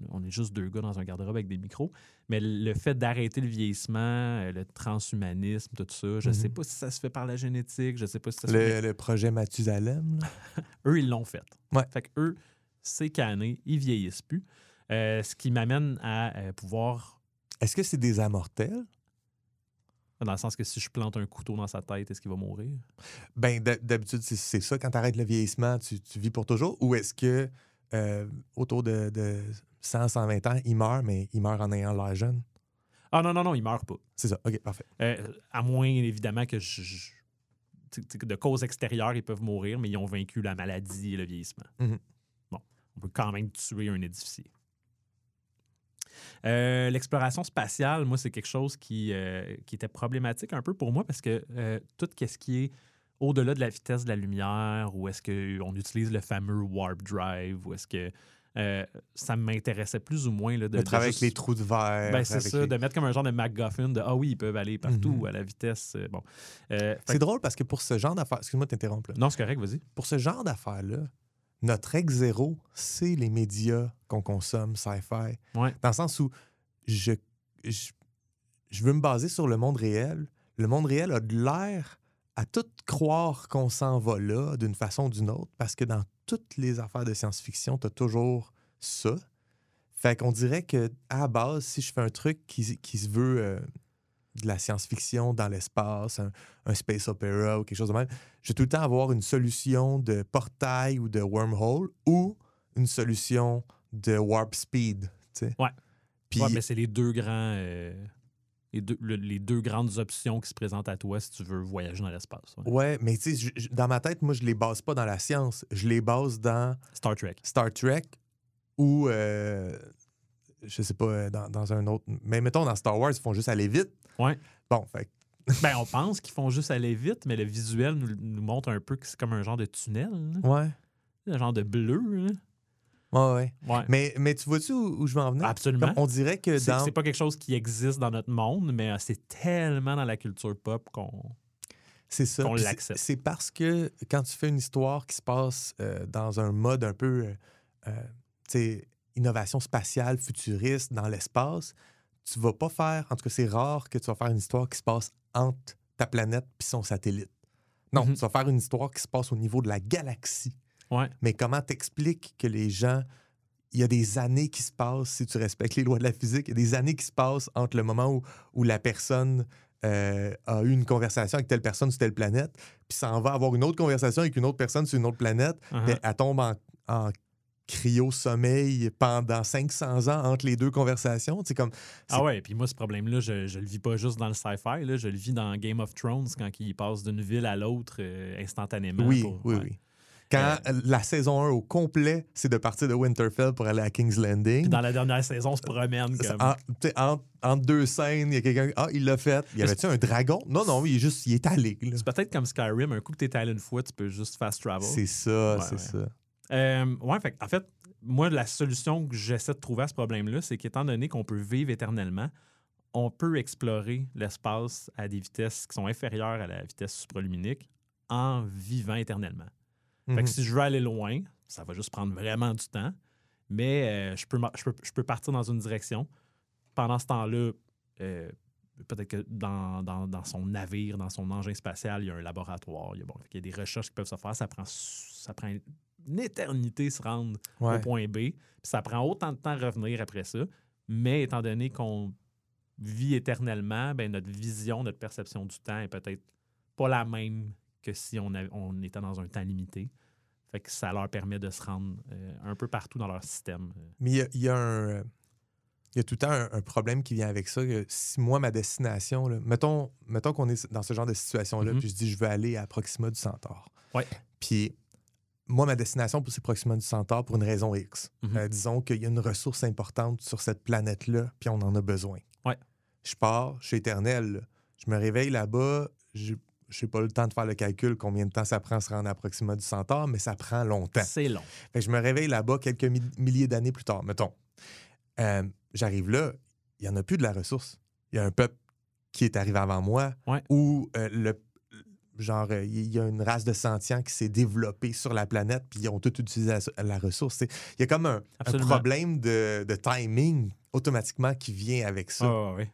On est juste deux gars dans un garde-robe avec des micros. Mais le fait d'arrêter le vieillissement, euh, le transhumanisme, tout ça, je Mhm. sais pas si ça se fait par la génétique, je sais pas si ça se fait. Le, le projet Mathusalem, là. Eux, ils l'ont fait. Ouais. Fait que eux, c'est canné, ils vieillissent plus. Euh, ce qui m'amène à euh, pouvoir Est-ce que c'est des amortels? Dans le sens que si je plante un couteau dans sa tête, est-ce qu'il va mourir? Ben, d'hab- d'habitude, c'est, c'est ça. Quand tu arrêtes le vieillissement, tu, tu vis pour toujours? Ou est-ce que euh, autour de, de 100, 120 ans, il meurt, mais il meurt en ayant l'air jeune? Ah non, non, non, il meurt pas. C'est ça. OK, parfait. Euh, à moins, évidemment, que je, de causes extérieures, ils peuvent mourir, mais ils ont vaincu la maladie et le vieillissement. Mhm. Bon, on peut quand même tuer un édificier. Euh, L'exploration spatiale, moi, c'est quelque chose qui, euh, qui était problématique un peu pour moi parce que tout ce qui est au-delà de la vitesse de la lumière, ou est-ce qu'on utilise le fameux warp drive, ou est-ce que euh, ça m'intéressait plus ou moins là, de, Le de juste- avec les trous de verre. ben, c'est ça, les- de mettre comme un genre de MacGuffin de Ah oui, ils peuvent aller partout Mhm. à la vitesse. euh, bon. Euh, C'est drôle parce que pour ce genre d'affaires, excuse-moi de t'interrompre. Non, c'est correct, vas-y. pour ce genre d'affaires-là, notre ex zéro, c'est les médias qu'on consomme, sci-fi. Ouais. Dans le sens où je, je, je veux me baser sur le monde réel. Le monde réel a de l'air à tout croire qu'on s'en va là d'une façon ou d'une autre, parce que dans toutes les affaires de science-fiction, tu as toujours ça. Fait qu'on dirait que à la base, si je fais un truc qui, qui se veut euh, de la science-fiction dans l'espace, un, un space opera ou quelque chose de même, je vais tout le temps avoir une solution de portail ou de wormhole ou une solution de warp speed. Ouais. Ouais, mais c'est les deux grands. euh, les, deux, le- les deux grandes options qui se présentent à toi si tu veux voyager dans l'espace. ouais. ouais, mais tu sais, dans ma tête, moi, je les base pas dans la science. Je les base dans Star Trek. Star Trek ou, euh, je sais pas, dans, dans un autre. Mais mettons, dans Star Wars, ils font juste aller vite. Ouais. Bon, fait Ben, on pense qu'ils font juste aller vite, mais le visuel nous, nous montre un peu que c'est comme un genre de tunnel. là. ouais. Un genre de bleu. là. Ouais, ouais. Ouais. Mais, mais tu vois-tu où, où je veux en venir? Absolument. Comme on dirait que C'est dans. pas quelque chose qui existe dans notre monde, mais euh, c'est tellement dans la culture pop qu'on. C'est ça. qu'on l'accepte. C'est parce que quand tu fais une histoire qui se passe euh, dans un mode un peu, euh, tu sais, innovation spatiale, futuriste, dans l'espace, tu vas pas faire, en tout cas, c'est rare que tu vas faire une histoire qui se passe entre ta planète puis son satellite. Non, Mhm. tu vas faire une histoire qui se passe au niveau de la galaxie. Ouais. Mais comment t'expliques que les gens, il y a des années qui se passent, si tu respectes les lois de la physique, il y a des années qui se passent entre le moment où, où la personne euh, a eu une conversation avec telle personne sur telle planète, puis ça en va avoir une autre conversation avec une autre personne sur une autre planète, Uh-huh. puis elle tombe en, en cryo-sommeil pendant 500 ans entre les deux conversations. C'est comme... Ah ouais, puis moi, ce problème-là, je, je le vis pas juste dans le sci-fi, je le vis dans Game of Thrones quand il passe d'une ville à l'autre euh, instantanément. Oui, pour- oui, ouais. oui. Quand la saison 1 au complet, c'est de partir de Winterfell pour aller à King's Landing. Puis dans la dernière saison, on se promène comme. en- entre, entre deux scènes, il y a quelqu'un. Ah, il l'a fait. Il y avait-tu un dragon? Non, non, il est juste. Il est allé. C'est peut-être comme Skyrim, un coup que t'es allé une fois, tu peux juste fast travel. C'est ça, Ouais, c'est ouais. ça. Euh, ouais, fait, en fait, moi, la solution que j'essaie de trouver à ce problème-là, c'est qu'étant donné qu'on peut vivre éternellement, on peut explorer l'espace à des vitesses qui sont inférieures à la vitesse supraluminique en vivant éternellement. Fait Mhm. que si je veux aller loin, ça va juste prendre vraiment du temps, mais euh, je, peux, je, peux, je peux partir dans une direction. Pendant ce temps-là, euh, peut-être que dans, dans- dans son navire, dans son engin spatial, il y a un laboratoire. Il y a, bon, qu'il y a des recherches qui peuvent se faire. Ça prend, ça prend une éternité se rendre Ouais. au point B. Puis ça prend autant de temps à revenir après ça. Mais étant donné qu'on vit éternellement, ben notre vision, notre perception du temps est peut-être pas la même que si on, était dans un temps limité. Fait que ça leur permet de se rendre euh, un peu partout dans leur système. Euh, Mais il y a, il y a un. euh, Il y a tout le temps un, un problème qui vient avec ça. que si moi, ma destination, là, mettons, mettons qu'on est dans ce genre de situation-là, Mhm. puis je dis je veux aller à Proxima du Centaure. Ouais. Puis moi, ma destination, c'est Proxima du Centaure pour une raison X. Mhm. Euh, disons qu'il y a une ressource importante sur cette planète-là, puis on en a besoin. Ouais. Je pars, je suis éternel. là. Je me réveille là-bas, je n'ai pas le temps de faire le calcul combien de temps ça prend à se rendre à Proxima du Centaure, mais ça prend longtemps. C'est long. Fait que je me réveille là-bas quelques mi- milliers d'années plus tard, mettons. Euh, J'arrive là, il n'y en a plus de la ressource. Il y a un peuple qui est arrivé avant moi, Ouais. ou euh, le genre il y a une race de sentients qui s'est développée sur la planète, puis ils ont tout utilisé la, la ressource. Il y a comme un, problème de, de timing automatiquement qui vient avec ça. Ah, ouais.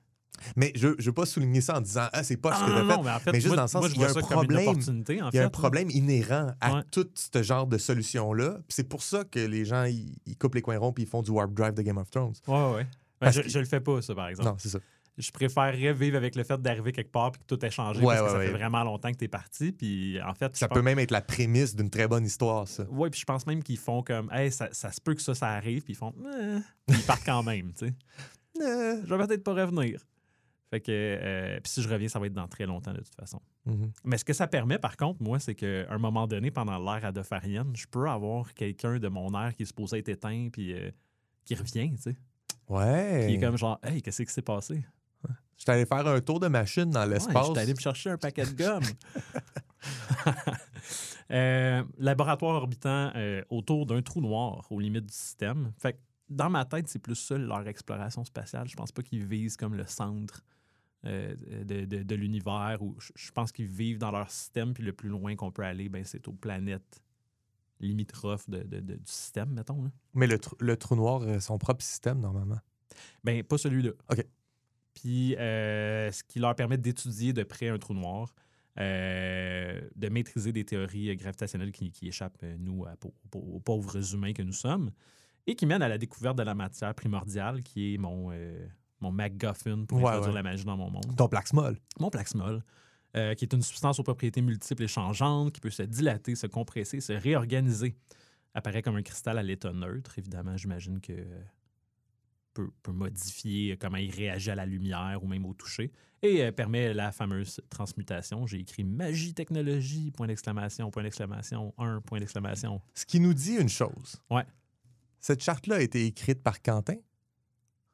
Mais je ne veux pas souligner ça en disant Ah, c'est pas ce Ah, que non, non, mais en fait, mais juste moi, dans le sens moi, il y a un problème. Il y a un problème inhérent à Ouais. tout ce genre de solution-là. C'est pour ça que les gens, ils, coupent les coins ronds puis ils font du warp drive de Game of Thrones. Ouais, ouais. Ben, je, que- je le fais pas, ça, par exemple. Non, c'est ça. Je préférerais vivre avec le fait d'arriver quelque part puis que tout est changé Ouais, parce que ouais, ça fait vraiment longtemps que tu es parti. Puis en fait, Ça pense- peut même être la prémisse d'une très bonne histoire, ça. Ouais, puis je pense même qu'ils font comme, hey, ça, ça se peut que ça, ça arrive, puis ils font, Eh. Puis ils partent quand même, tu sais. Euh, Je vais peut-être pas revenir. Fait que, euh, puis si je reviens, ça va être dans très longtemps de toute façon. mhm. Mais ce que ça permet, par contre, moi, c'est qu'à un moment donné, pendant l'ère adofarienne, je peux avoir quelqu'un de mon ère qui est supposé être éteint, puis euh, qui revient, tu sais. Ouais. Qui est comme genre, hey, qu'est-ce qui s'est passé? Je suis allé faire un tour de machine dans Ouais, l'espace. je suis allé me chercher un paquet de gomme. Euh, laboratoire orbitant autour d'un trou noir aux limites du système. Fait que dans ma tête, c'est plus ça leur exploration spatiale. Je pense pas qu'ils visent comme le centre euh, de, de- de l'univers. Ou je, pense qu'ils vivent dans leur système, puis le plus loin qu'on peut aller, ben, c'est aux planètes limitrophes de- de- de- du système, mettons. là. Mais le, trou- le trou noir a son propre système, normalement. Ben, pas celui-là. OK. Puis, euh, ce qui leur permet d'étudier de près un trou noir, euh, de maîtriser des théories euh, gravitationnelles qui, qui échappent, euh, nous, à- aux, aux pauvres humains que nous sommes, et qui mènent à la découverte de la matière primordiale, qui est mon, euh, mon MacGuffin pour Ouais, introduire ouais. la magie dans mon monde. Ton plaxmol. Mon plaxmol, euh, qui est une substance aux propriétés multiples et changeantes, qui peut se dilater, se compresser, se réorganiser. Apparaît comme un cristal à l'état neutre, évidemment, j'imagine que peut, peut modifier comment il réagit à la lumière ou même au toucher, et euh, permet la fameuse transmutation. J'ai écrit magie, technologie, point d'exclamation, point d'exclamation, un, point d'exclamation. Ce qui nous dit une chose. Ouais. Cette charte-là a été écrite par Quentin?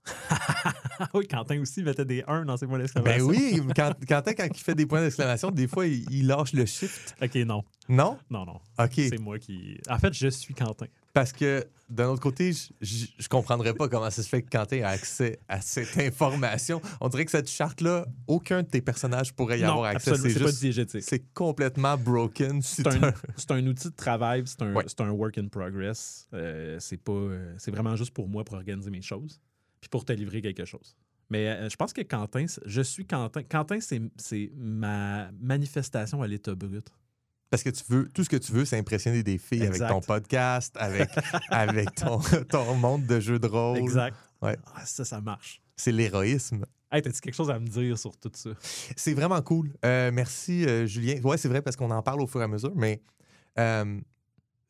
Oui, Quentin aussi mettait des 1 dans ses points Ben d'exclamation. oui, quand, Quentin, quand il fait des points d'exclamation, des fois, il, il lâche le shift. OK, non. Non? Non, non. OK. C'est moi qui... En fait, je suis Quentin. Parce que, d'un autre côté, je- je comprendrais pas comment ça se fait que Quentin a accès à cette information. On dirait que cette charte-là, aucun de tes personnages pourrait y non, avoir accès. absolument, C'est pas diégétique. c'est complètement broken. C'est un, un outil de travail, c'est un, Ouais. un work in progress. Euh, c'est pas, euh, c'est vraiment juste pour moi pour organiser mes choses, puis pour te livrer quelque chose. Mais euh, je pense que Quentin, je suis Quentin. Quentin, c'est, c'est ma manifestation à l'état brut. Parce que tu veux, tout ce que tu veux, c'est impressionner des filles Exact. avec ton podcast, avec, avec ton, ton monde de jeux de rôle. Exact. Ouais. Ah, ça, ça marche. C'est l'héroïsme. Hey, t'as-tu quelque chose à me dire sur tout ça? C'est vraiment cool. Euh, merci, euh, Julien. Ouais, c'est vrai parce qu'on en parle au fur et à mesure, mais euh,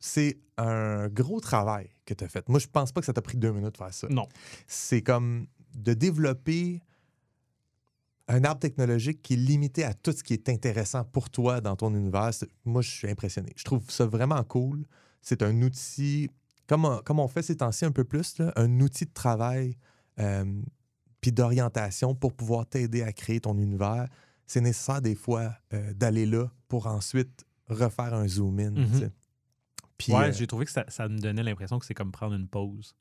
c'est un gros travail que tu as fait. Moi, je pense pas que ça t'a pris deux minutes de faire ça. Non. C'est comme de développer un arbre technologique qui est limité à tout ce qui est intéressant pour toi dans ton univers. Moi, je suis impressionné. Je trouve ça vraiment cool. C'est un outil, comme on, comme on fait ces temps-ci un peu plus, là, un outil de travail euh, puis d'orientation pour pouvoir t'aider à créer ton univers. C'est nécessaire des fois euh, d'aller là pour ensuite refaire un zoom-in. Mhm. sais. Puis, ouais, euh, j'ai trouvé que ça, ça me donnait l'impression que c'est comme prendre une pause,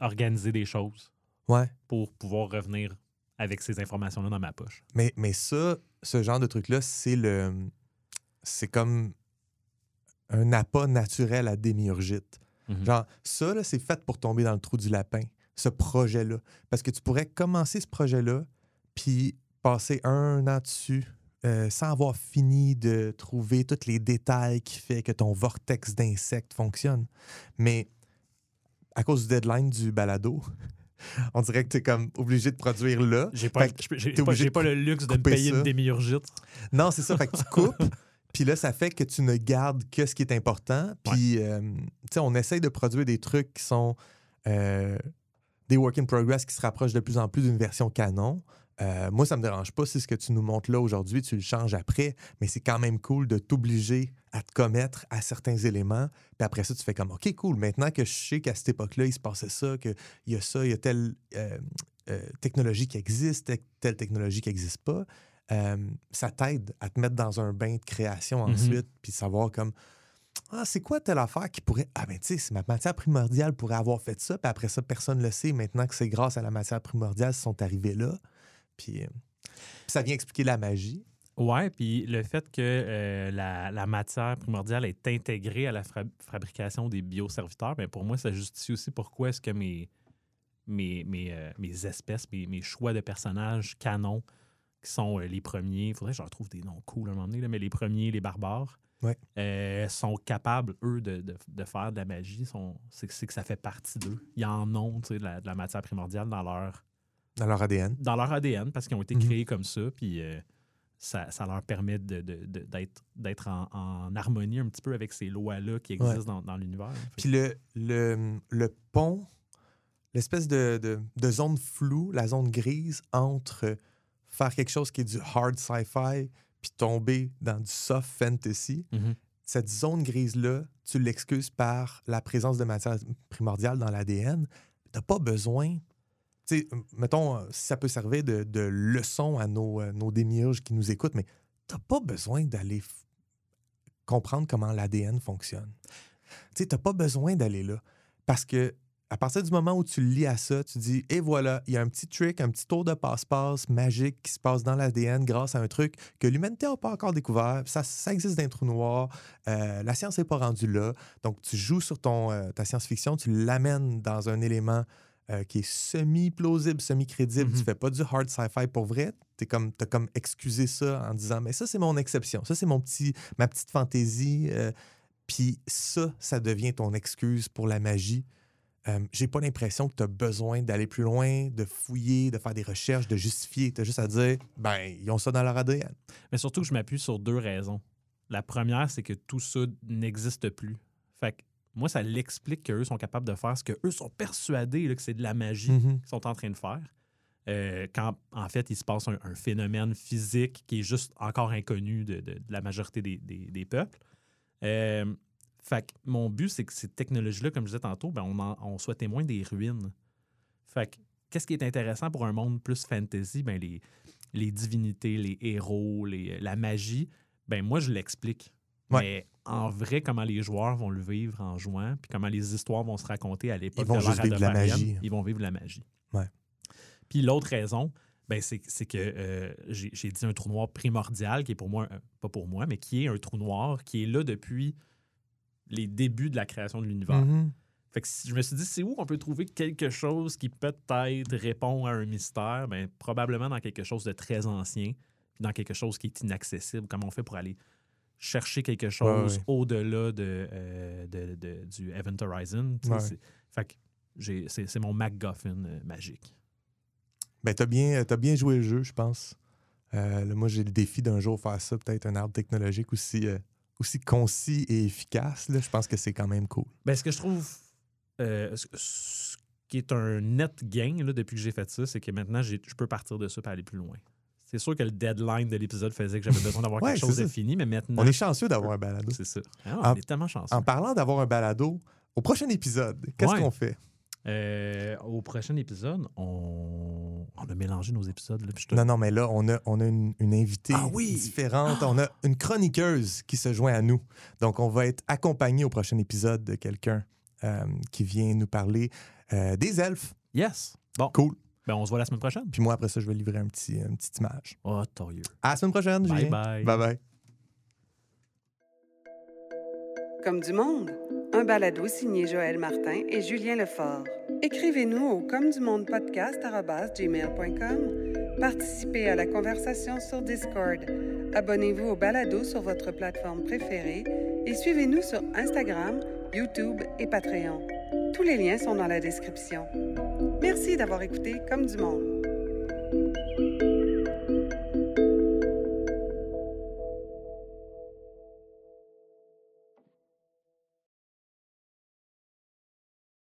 organiser des choses ouais. pour pouvoir revenir avec ces informations-là dans ma poche. Mais, mais ça, ce genre de truc-là, c'est le. c'est comme un appât naturel à démiurgite. Mhm. Genre, ça, c'est fait pour tomber dans le trou du lapin, ce projet-là. Parce que tu pourrais commencer ce projet-là, puis passer un an dessus, euh, sans avoir fini de trouver tous les détails qui fait que ton vortex d'insectes fonctionne. Mais à cause du deadline du balado, on dirait que tu es comme obligé de produire là. J'ai pas, j'ai- pas, le luxe de me payer ça. une démiurgite. Non, c'est ça. Fait que tu coupes. Puis là, ça fait que tu ne gardes que ce qui est important. Puis, euh, tu sais, on essaye de produire des trucs qui sont euh, des work in progress qui se rapprochent de plus en plus d'une version canon. Euh, moi, ça me dérange pas si ce que tu nous montres là aujourd'hui, tu le changes après, mais c'est quand même cool de t'obliger à te commettre à certains éléments. Puis après ça, tu fais comme, OK, cool, maintenant que je sais qu'à cette époque-là, il se passait ça, qu'il y a ça, il y a telle euh, euh, technologie qui existe, telle- technologie qui n'existe pas, ça t'aide à te mettre dans un bain de création Mhm. ensuite, puis savoir comme, ah, c'est quoi telle affaire qui pourrait. Ah, ben, tu sais, ma matière primordiale pourrait avoir fait ça, puis après ça, personne ne le sait. Maintenant que c'est grâce à la matière primordiale, ils sont arrivés là. Puis, euh, puis ça vient expliquer la magie. Ouais, puis le fait que euh, la, la matière primordiale est intégrée à la fra- fabrication des bioserviteurs, ben pour moi, ça justifie aussi pourquoi est-ce que mes, mes, mes, euh, mes espèces, mes, mes choix de personnages canons, qui sont euh, les premiers, il faudrait que je leur trouve des noms cool à un moment donné, là, mais les premiers, les barbares, Ouais. sont capables, eux, de, de- de faire de la magie. C'est que- ça fait partie d'eux. Ils en ont la, de la matière primordiale dans leur, Dans leur ADN. dans leur ADN parce qu'ils ont été Mhm. créés comme ça, puis euh, ça, ça leur permet de- de- de- d'être en, en harmonie un petit peu avec ces lois-là qui existent dans, dans l'univers. Puis le, le, le pont, l'espèce de, de, de zone floue, la zone grise entre faire quelque chose qui est du hard sci-fi puis tomber dans du soft fantasy, Mhm. cette zone grise-là, tu l'excuses par la présence de matière primordiale dans l'ADN. Tu n'as pas besoin. Sais, mettons, euh, si ça peut servir de, leçon à nos, euh, nos démiurges qui nous écoutent, mais tu n'as pas besoin d'aller comprendre comment l'ADN fonctionne. Tu sais, n'as pas besoin d'aller là. Parce que à partir du moment où tu lis à ça, tu dis, et voilà, il y a un petit trick, un petit tour de passe-passe magique qui se passe dans l'ADN grâce à un truc que l'humanité n'a pas encore découvert. Ça, ça existe dans un trou noir. Euh, la science n'est pas rendue là. Donc, tu joues sur ton, ta science-fiction, tu l'amènes dans un élément euh, qui est semi-plausible, semi-crédible. Tu fais pas du hard sci-fi pour vrai. Tu comme, as comme excusé ça en disant, mais ça, c'est mon exception. Ça, c'est mon petit, ma petite fantaisie. euh, puis ça, ça devient ton excuse pour la magie. Euh, J'ai pas l'impression que tu as besoin d'aller plus loin, de fouiller, de faire des recherches, de justifier. Tu as juste à dire, ben, ils ont ça dans leur ADN. Mais surtout que je m'appuie sur deux raisons. La première, c'est que tout ça n'existe plus. Fait que moi, ça l'explique qu'eux sont capables de faire ce qu'eux sont persuadés là, que c'est de la magie Mhm. qu'ils sont en train de faire. Euh, quand, en fait, il se passe un, un phénomène physique qui est juste encore inconnu de, de- de la majorité des, des- des peuples. Euh, fait que mon but, c'est que ces technologies-là, comme je disais tantôt, ben, on, en- on soit témoin des ruines. Fait que qu'est-ce qui est intéressant pour un monde plus fantasy? Ben, les, les divinités, les héros, les- la magie, ben moi, je l'explique. Ouais. Mais en vrai, comment les joueurs vont le vivre en jouant, puis comment les histoires vont se raconter à l'époque Ils vont de juste vivre de la magie. Ils vont vivre la magie. Ouais. Puis l'autre raison, ben c'est c'est que euh, j'ai j'ai dit un trou noir primordial, qui est pour moi, un- pas pour moi, mais qui est un trou noir qui est là depuis les débuts de la création de l'univers. Mhm. Fait que si- je me suis dit, c'est où qu'on peut trouver quelque chose qui peut-être répond à un mystère? Ben, probablement dans quelque chose de très ancien, puis dans quelque chose qui est inaccessible. Comment on fait pour aller chercher quelque chose ouais. au-delà de, euh, de- de- du Event Horizon? Ouais. c'est- Fait mon MacGuffin euh, magique. Ben, t'as bien, t'as bien joué le jeu, je pense. Euh, là, moi, j'ai le défi d'un jour faire ça, peut-être un arbre technologique aussi, aussi concis et efficace. Là. Je pense que c'est quand même cool. Ben, ce que je trouve. ce, qui est un net gain là, depuis que j'ai fait ça, c'est que maintenant, je peux partir de ça et aller plus loin. C'est sûr que le deadline de l'épisode faisait que j'avais besoin d'avoir Ouais, quelque chose de fini, mais maintenant. On est chanceux d'avoir un balado. C'est ça. Ah, En- on est tellement chanceux. En parlant d'avoir un balado, au prochain épisode, qu'est-ce Ouais. qu'on fait? Euh, au prochain épisode, on, on a mélangé nos épisodes. Là, te- Non, non, mais là, on a, on a une, une invitée Ah oui! différente. On a une chroniqueuse qui se joint à nous. Donc, on va être accompagné au prochain épisode de quelqu'un euh, qui vient nous parler euh, des elfes. Yes! Bon, Cool. Ben, on se voit la semaine prochaine. Puis moi, après ça, je vais livrer un petit, une petite image. Oh, torieux. À la semaine prochaine, Bye Julien. bye. Bye bye. Comme du monde, un balado signé Joël Martin et Julien Lefort. Écrivez-nous au comme du monde podcast@gmail.com. Participez à la conversation sur Discord. Abonnez-vous au balado sur votre plateforme préférée et suivez-nous sur Instagram, YouTube et Patreon. Tous les liens sont dans la description. Merci d'avoir écouté Comme du monde.